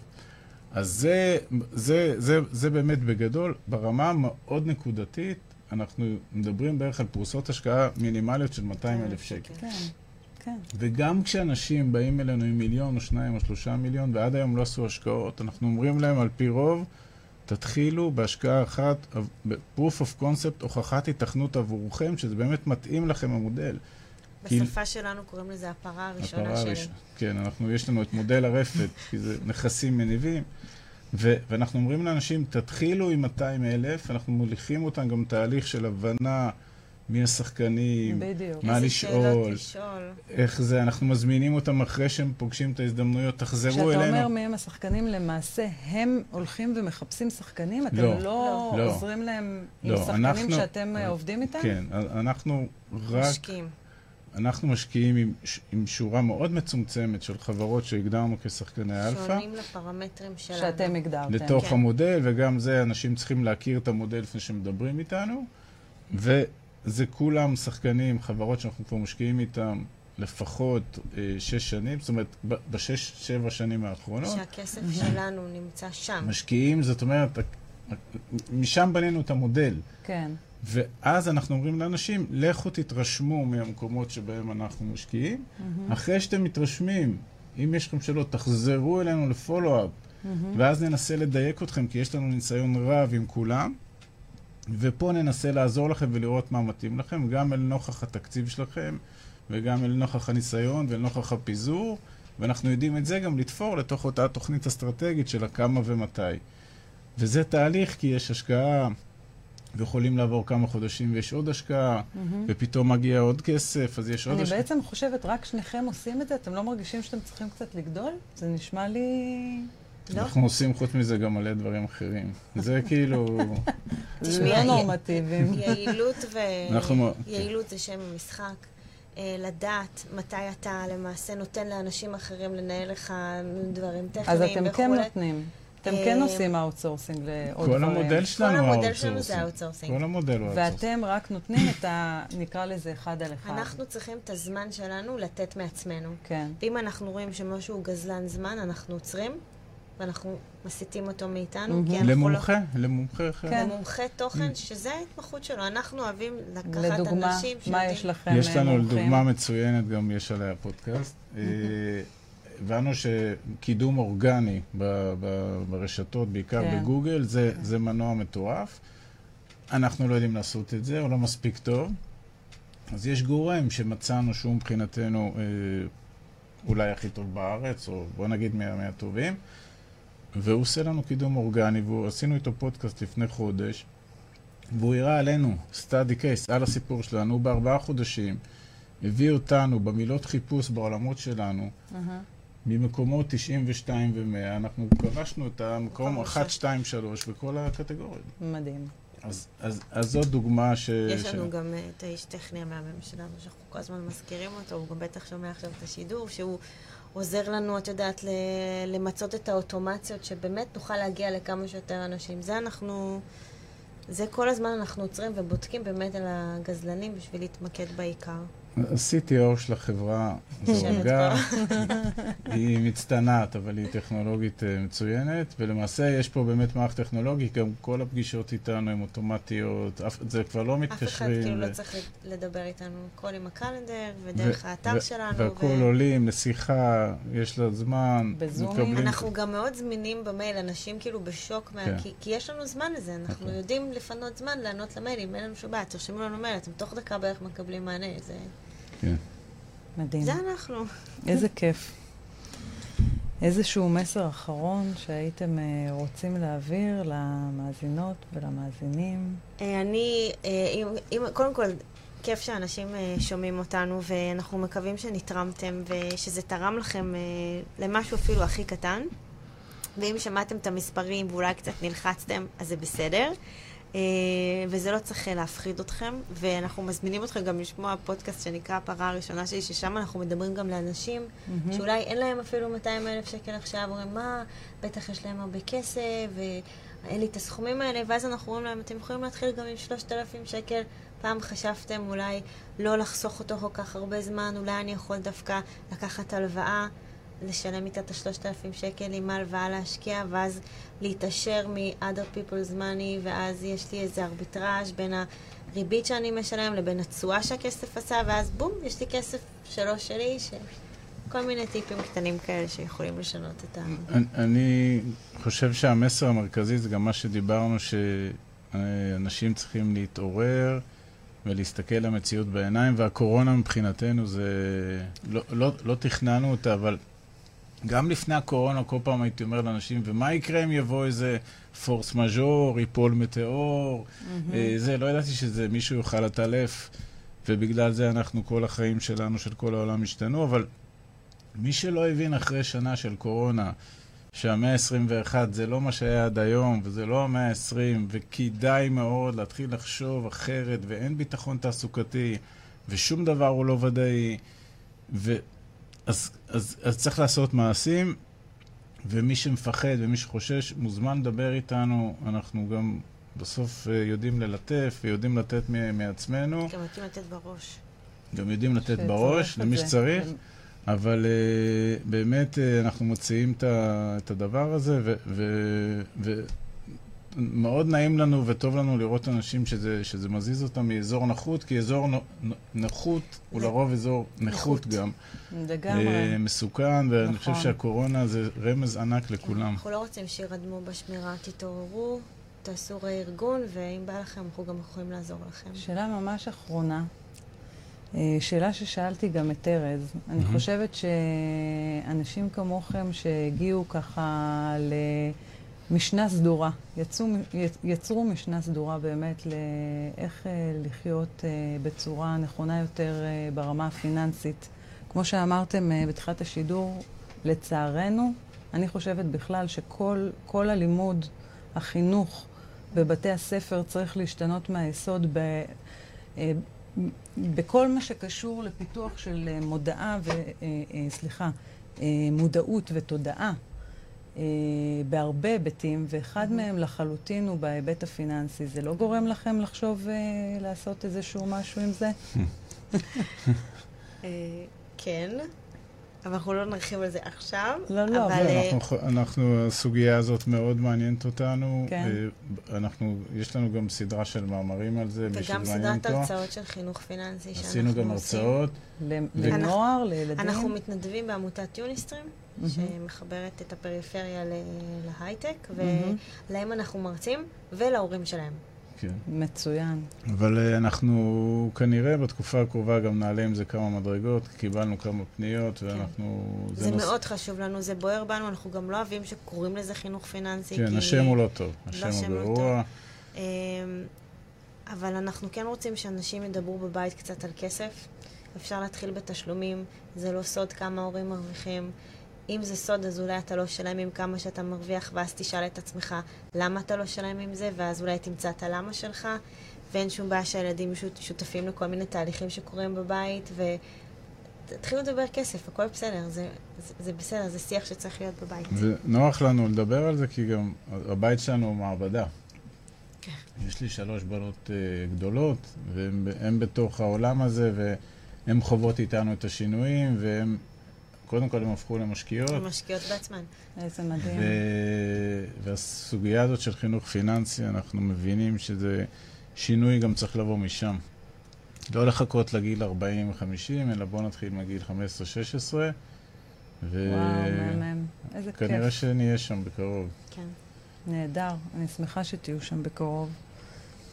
אז זה, זה, זה, זה באמת בגדול, ברמה מאוד נקודתית, אנחנו מדברים בערך על פרוסות השקעה מינימליות של 200 אלף שקל. כן, כן. וגם כשאנשים באים אלינו עם מיליון או שניים או שלושה מיליון ועד היום לא עשו השקעות, אנחנו אומרים להם על פי רוב, תתחילו בהשקעה אחת, proof of concept, הוכחת התכנות עבורכם, שזה באמת מתאים לכם המודל. בשפה שלנו קוראים לזה הפרה הראשונה הפרה שלי. הראשונה. כן, אנחנו, יש לנו את מודל הרפת, כי זה נכסים מניבים, ו- ואנחנו אומרים לאנשים, תתחילו עם 200 אלף, אנחנו מוליכים אותם גם תהליך של הבנה מי השחקנים, בדיוק. מה איזה לשאול, לשאול. איך זה, אנחנו מזמינים אותם אחרי שהם פוגשים את ההזדמנויות, תחזרו כשאתה אלינו. אומר מי הם השחקנים, למעשה הם הולכים ומחפשים שחקנים? אתם לא. לא לא. עוזרים להם עם לא, שחקנים אנחנו- שאתם אה, עובדים איתם? כן, אנחנו רק, משקיעים. אנחנו משקיעים עם, ש- עם שורה מאוד מצומצמת של חברות שהגדרנו כשחקני אלפא. שונים לפרמטרים שלנו. שאתם הגדרתם. לתוך כן. המודל, וגם זה, אנשים צריכים להכיר את המודל לפני שמדברים איתנו. וזה כולם שחקנים, חברות שאנחנו כבר משקיעים איתם לפחות אה, שש שנים, זאת אומרת, בשש, שבע שנים האחרונות. שהכסף שלנו נמצא שם. משקיעים, זאת אומרת, משם בנינו את המודל. כן. ואז אנחנו אומרים לאנשים, לכו תתרשמו מהמקומות שבהם אנחנו משקיעים. אחרי שאתם מתרשמים, אם יש לכם שאלות, תחזרו אלינו לפולו-אפ, ואז ננסה לדייק אתכם, כי יש לנו ניסיון רב עם כולם, ופה ננסה לעזור לכם ולראות מה מתאים לכם, גם אל נוכח התקציב שלכם, וגם אל נוכח הניסיון ואל נוכח הפיזור, ואנחנו יודעים את זה גם לתפור לתוך אותה תוכנית אסטרטגית של הכמה ומתי. וזה תהליך, כי יש השקעה, ויכולים לעבור כמה חודשים ויש עוד השקעה, ופתאום מגיע עוד כסף, אז יש עוד אני השקעה. בעצם חושבת, רק שניכם עושים את זה? אתם לא מרגישים שאתם צריכים קצת לגדול? זה נשמע לי... לא? אנחנו עושים חוץ מזה גם מלא דברים אחרים. זה *laughs* כאילו... תשמעי, לא נורמטיביים. יעילות ו... אנחנו- יעילות זה שם המשחק. אה, לדעת מתי אתה למעשה נותן לאנשים אחרים לנהל לך דברים אז טכניים אתם כן וכולי. נותנים. אתם כן אה, עושים outsourcing לעוד כל דברים. המודל שלנו הוא המודל שלנו זה ה outsourcing. ה outsourcing. כל המודל הוא ה outsourcing. ואתם רק נותנים את ה... נקרא לזה אחד על אחד. אנחנו צריכים את הזמן שלנו לתת מעצמנו. כן. ואם אנחנו רואים שמשהו הוא גזלן זמן, אנחנו עוצרים, ואנחנו מסיטים אותו מאיתנו, לא... למומחה, למומחה אחר. כן. למומחה תוכן, שזה ההתמחות שלו. אנחנו אוהבים לקחת לדוגמה, אנשים מה שיודעים- יש לכם יש לנו אה, מומחים? דוגמה מצוינת, גם יש עליה פודקאסט. הבנו שקידום אורגני ב- ב- ברשתות, בעיקר כן. בגוגל, זה, זה מנוע מטורף. אנחנו לא יודעים לעשות את זה, או לא מספיק טוב. אז יש גורם שמצאנו שהוא מבחינתנו אה, אולי הכי טוב בארץ, או בוא נגיד מה, מהטובים, והוא עושה לנו קידום אורגני, ועשינו איתו פודקאסט לפני חודש, והוא הראה עלינו, סטאדי קייס, על הסיפור שלנו, בארבעה חודשים הביא אותנו במילות חיפוש בעולמות שלנו, אהה. ממקומות 92 ו-100, אנחנו כבשנו את המקום מקום 1, ראשון. 2, 3 בכל הקטגוריות. מדהים. אז, אז, אז זאת דוגמה ש... יש ש- לנו גם אה, את האיש טכני המהמם שלנו, שאנחנו כל הזמן מזכירים אותו, הוא גם בטח שומע עכשיו את השידור, שהוא עוזר לנו, את יודעת, למצות את האוטומציות, שבאמת נוכל להגיע לכמה שיותר אנשים. זה אנחנו, זה כל הזמן אנחנו עוצרים ובודקים באמת על הגזלנים בשביל להתמקד בעיקר. ה-CTO של החברה, זו אולגה, *laughs* היא מצטנעת, אבל היא טכנולוגית אה, מצוינת, ולמעשה יש פה באמת מערכת טכנולוגית, גם כל הפגישות איתנו הן אוטומטיות, אף- זה כבר לא אף אחד מתקשרים. כאילו ו- לא צריך לדבר איתנו, הכל עם הקלנדר ודרך ו- האתר ו- שלנו. והכל ו- עולים לשיחה, יש לה זמן, בזומים? מקבלים... אנחנו גם מאוד זמינים במייל, אנשים כאילו בשוק, מה... כן. כי, כי יש לנו זמן לזה, אנחנו נכון. יודעים לפנות זמן לענות למיילים, אין לנו שום בעיה, תרשמו לנו מייל, אתם תוך דקה בערך מקבלים מענה, זה, כן. מדהים. זה אנחנו. איזה כיף. איזשהו מסר אחרון שהייתם אה, רוצים להעביר למאזינות ולמאזינים? אה, אני, אה, אם, אם, קודם כל, כיף שאנשים אה, שומעים אותנו, ואנחנו מקווים שנתרמתם, ושזה תרם לכם אה, למשהו אפילו הכי קטן. ואם שמעתם את המספרים ואולי קצת נלחצתם, אז זה בסדר. אה, וזה לא צריך אה, להפחיד אתכם, ואנחנו מזמינים אתכם גם לשמוע פודקאסט שנקרא הפרה הראשונה שלי, ששם אנחנו מדברים גם לאנשים מהמם. שאולי אין להם אפילו 200 אלף שקל עכשיו, אומרים, מה, בטח יש להם הרבה כסף, ואין לי את הסכומים האלה, ואז אנחנו אומרים להם, אתם יכולים להתחיל גם עם 3,000 שקל. פעם חשבתם אולי לא לחסוך אותו כל כך הרבה זמן, אולי אני יכול דווקא לקחת הלוואה, לשלם איתה את ה-3,000 שקל עם ההלוואה להשקיע, ואז להתעשר מ-other people's money, ואז יש לי איזה ארביטראז' בין הריבית שאני משלם לבין התשואה שהכסף עשה, ואז בום, יש לי כסף שלא שלי, ש... כל מיני טיפים קטנים כאלה שיכולים לשנות את ה... אני חושב שהמסר המרכזי זה גם מה שדיברנו, שאנשים צריכים להתעורר ולהסתכל למציאות בעיניים, והקורונה מבחינתנו זה... לא, לא, לא תכננו אותה, אבל גם לפני הקורונה כל פעם הייתי אומר לאנשים, ומה יקרה אם יבוא איזה פורס מז'ור, ייפול מטאור, אה, זה, לא ידעתי שזה מישהו יוכל לטלף, ובגלל זה אנחנו, כל החיים שלנו, של כל העולם השתנו, אבל מי שלא הבין אחרי שנה של קורונה, שהמאה ה-21 זה לא מה שהיה עד היום, וזה לא המאה ה-20, וכדאי מאוד להתחיל לחשוב אחרת, ואין ביטחון תעסוקתי, ושום דבר הוא לא ודאי, ו... אז, אז, אז צריך לעשות מעשים, ומי שמפחד ומי שחושש, מוזמן לדבר איתנו, אנחנו גם בסוף אה, יודעים ללטף ויודעים לתת מ- מעצמנו, גם יודעים לתת בראש. גם יודעים לתת בראש למי זה. שצריך. אבל uh, באמת uh, אנחנו מוציאים את, ה, את הדבר הזה, ומאוד נעים לנו וטוב לנו לראות אנשים שזה, שזה מזיז אותם מאזור נחות, כי אזור נ, נ, נחות הוא לרוב אזור נכות נכות. גם. לגמרי. אה, מסוכן, ואני חושב נכון. שהקורונה זה רמז ענק לכולם. אנחנו לא רוצים שירדמו בשמירה, תתעוררו, תעשו רה-ארגון, ואם בא לכם, אנחנו גם יכולים לעזור לכם. שאלה ממש אחרונה. אה, שאלה ששאלתי גם את ארז. אני. חושבת שאנשים כמוכם שהגיעו ככה למשנה סדורה, יצאו, יצרו משנה סדורה באמת לאיך אה, לחיות אה, בצורה נכונה יותר אה, ברמה הפיננסית. כמו שאמרתם בתחילת השידור, לצערנו, אני חושבת בכלל שכל כל הלימוד, החינוך בבתי הספר צריך להשתנות מהיסוד ב, בכל מה שקשור לפיתוח של מודעה ו... סליחה, מודעות ותודעה. אה, בהרבה היבטים, ואחד מהם לחלוטין הוא בהיבט הפיננסי. זה לא גורם לכם לחשוב אה, לעשות איזשהו משהו עם זה? *laughs* אה, כן, אבל אנחנו לא נרחיב על זה עכשיו. לא, לא, אבל... אבל אנחנו, אנחנו, הסוגיה הזאת מאוד מעניינת אותנו. כן. אה, אנחנו, יש לנו גם סדרה של מאמרים על זה, מי וגם שמעניין סדרת אותו. הרצאות של חינוך פיננסי שאנחנו עשינו גם עושים. הרצאות. לנוער, לילדים? אנחנו מתנדבים בעמותת יוניסטרים, מהמם. שמחברת את הפריפריה להייטק, מהמם. ולהם אנחנו מרצים, ולהורים שלהם. כן. מצוין. אבל אה, אנחנו כנראה בתקופה הקרובה גם נעלה עם זה כמה מדרגות, כי קיבלנו כמה פניות, ואנחנו... זה נוס- מאוד חשוב לנו, זה בוער בנו, אנחנו גם לא אוהבים שקוראים לזה חינוך פיננסי. כן, כי- השם הוא לא טוב. השם השם הוא לא גרוע. אמ, אבל אנחנו כן רוצים שאנשים ידברו בבית קצת על כסף. אפשר להתחיל בתשלומים, זה לא סוד כמה הורים מרוויחים. אם זה סוד, אז אולי אתה לא שלם עם כמה שאתה מרוויח, ואז תשאל את עצמך למה אתה לא שלם עם זה, ואז אולי תמצא את הלמה שלך, ואין שום בעיה שהילדים שות, שותפים לכל מיני תהליכים שקורים בבית, ותתחילו לדבר כסף, הכל בסדר, זה, זה, זה בסדר, זה שיח שצריך להיות בבית. ונוח לנו לדבר על זה, כי גם הבית שלנו הוא מעבדה. כן. יש לי שלוש בנות אה, גדולות, והן הן בתוך העולם הזה, והן חוות איתנו את השינויים, והן, קודם כל הם הפכו למשקיעות. הן משקיעות בעצמן. איזה מדהים. ו... והסוגיה הזאת של חינוך פיננסי, אנחנו מבינים שזה שינוי גם צריך לבוא משם. לא לחכות לגיל 40-50, אלא בואו נתחיל מגיל 15-16, וואו, מהמם. איזה כיף. וכנראה שנהיה שם בקרוב. כן. נהדר. אני שמחה שתהיו שם בקרוב.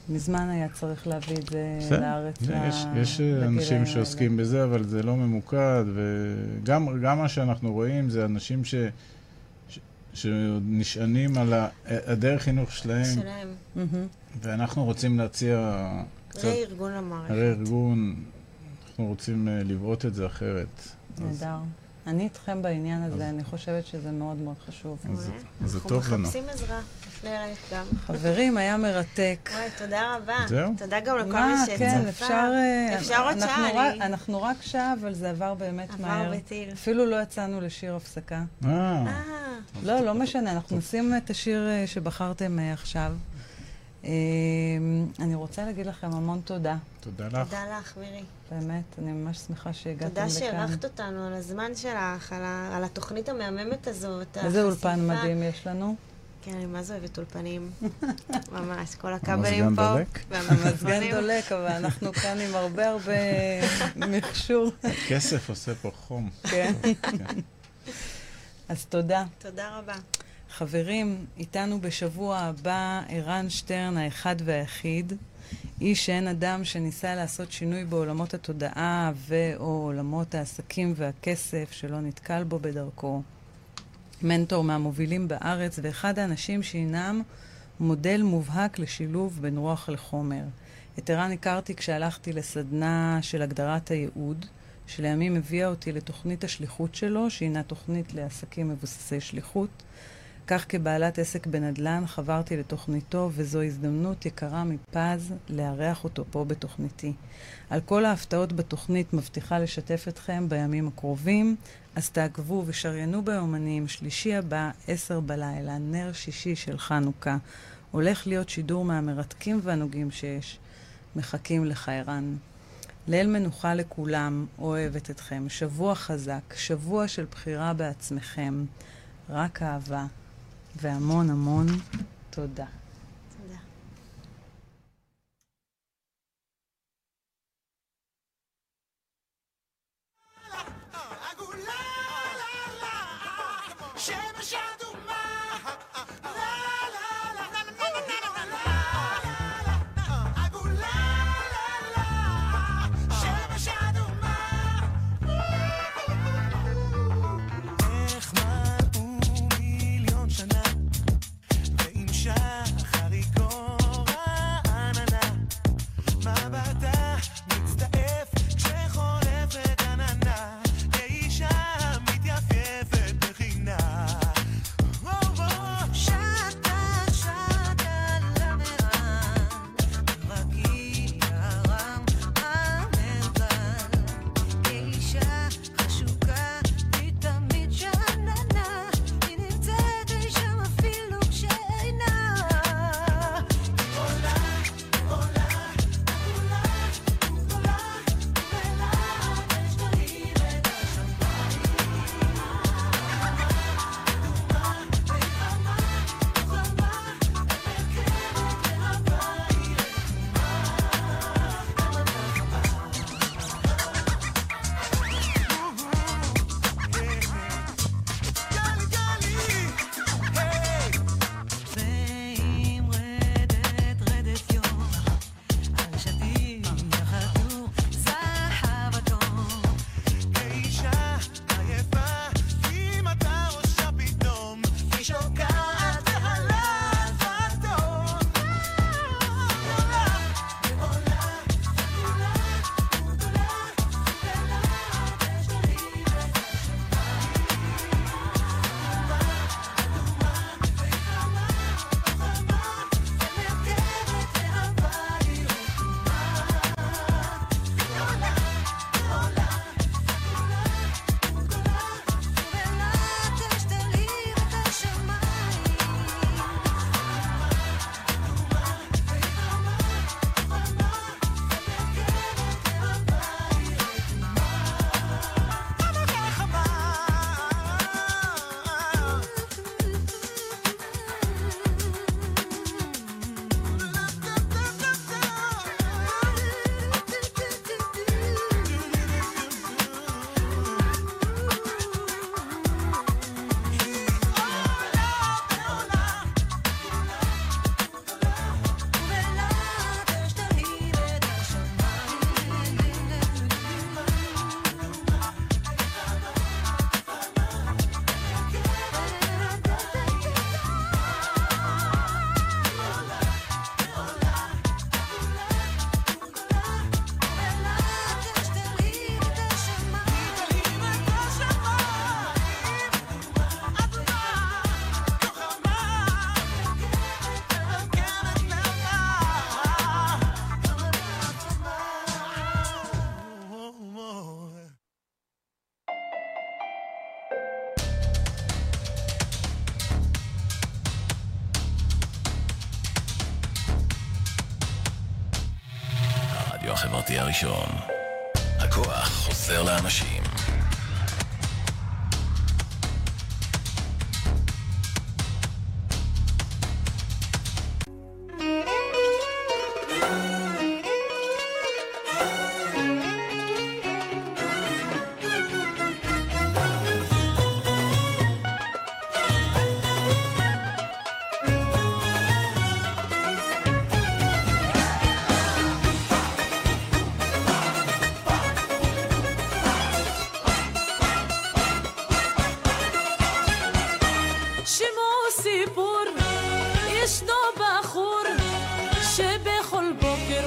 מזמן היה צריך להביא את זה בסדר. לארץ. יש, ל- יש אנשים האלה. שעוסקים בזה, אבל זה לא ממוקד, וגם גם מה שאנחנו רואים זה אנשים ש... ש- שנשענים על הדרך חינוך שלהם. ואנחנו רוצים להציע קצת רה-ארגון למערכת. הרי ארגון, אנחנו רוצים אה, לבעוט את זה אחרת. אז נהדר. אני איתכם בעניין הזה, אני חושבת שזה מאוד מאוד חשוב. זה- אנחנו טוב לנו. מחפשים עזרה. לפני רגע גם. חברים, היה מרתק. וואי, תודה רבה. זהו? תודה גם לכל מי כן, שצפה. אפשר... אה, אפשר עוד אנחנו שעה, אנחנו רק שעה, אבל זה עבר באמת עבר מהר. בטיל. אפילו לא יצאנו לשיר הפסקה. אה, אה, לא, לא משנה, אנחנו נשים את השיר אה, שבחרתם עכשיו. אני רוצה להגיד לכם המון תודה, תודה לך. תודה לך, מירי. באמת, אני ממש שמחה שהגעתם תודה לכאן. שאירחת אותנו, על הזמן שלך, על ה- על התוכנית המהממת הזאת. איזה אולפן החשיפה. מדהים יש לנו. כן, אני מה זה אוהבת אולפנים. *laughs* ממש, כל הכבלים פה. דולק? המזגן. דולק, אבל אנחנו כאן עם הרבה הרבה *laughs* מכשור. כסף עושה פה חום. *laughs* כן. אז תודה. תודה רבה. חברים, איתנו בשבוע הבא ערן שטרן האחד והיחיד, איש שאין אדם שניסה לעשות שינוי בעולמות התודעה ו/או עולמות העסקים והכסף שלא נתקל בו בדרכו. מנטור מהמובילים בארץ ואחד האנשים שהינם מודל מובהק לשילוב בין רוח לחומר. את ערן הכרתי כשהלכתי לסדנה של הגדרת הייעוד, שלימים הביאה אותי לתוכנית השליחות שלו, שהינה תוכנית לעסקים מבוססי שליחות. כך כבעלת עסק בנדל"ן חברתי לתוכניתו, וזו הזדמנות יקרה מפז לארח אותו פה בתוכניתי. על כל ההפתעות בתוכנית מבטיחה לשתף אתכם בימים הקרובים, אז תעקבו ושריינו ביומנים, שלישי הבא, עשר בלילה, נר שישי של חנוכה. הולך להיות שידור מהמרתקים והנוגעים שיש. מחכים לך, ערן. ליל מנוחה לכולם, אוהבת אתכם. שבוע חזק, שבוע של בחירה בעצמכם. רק אהבה. והמון המון תודה. הראשון.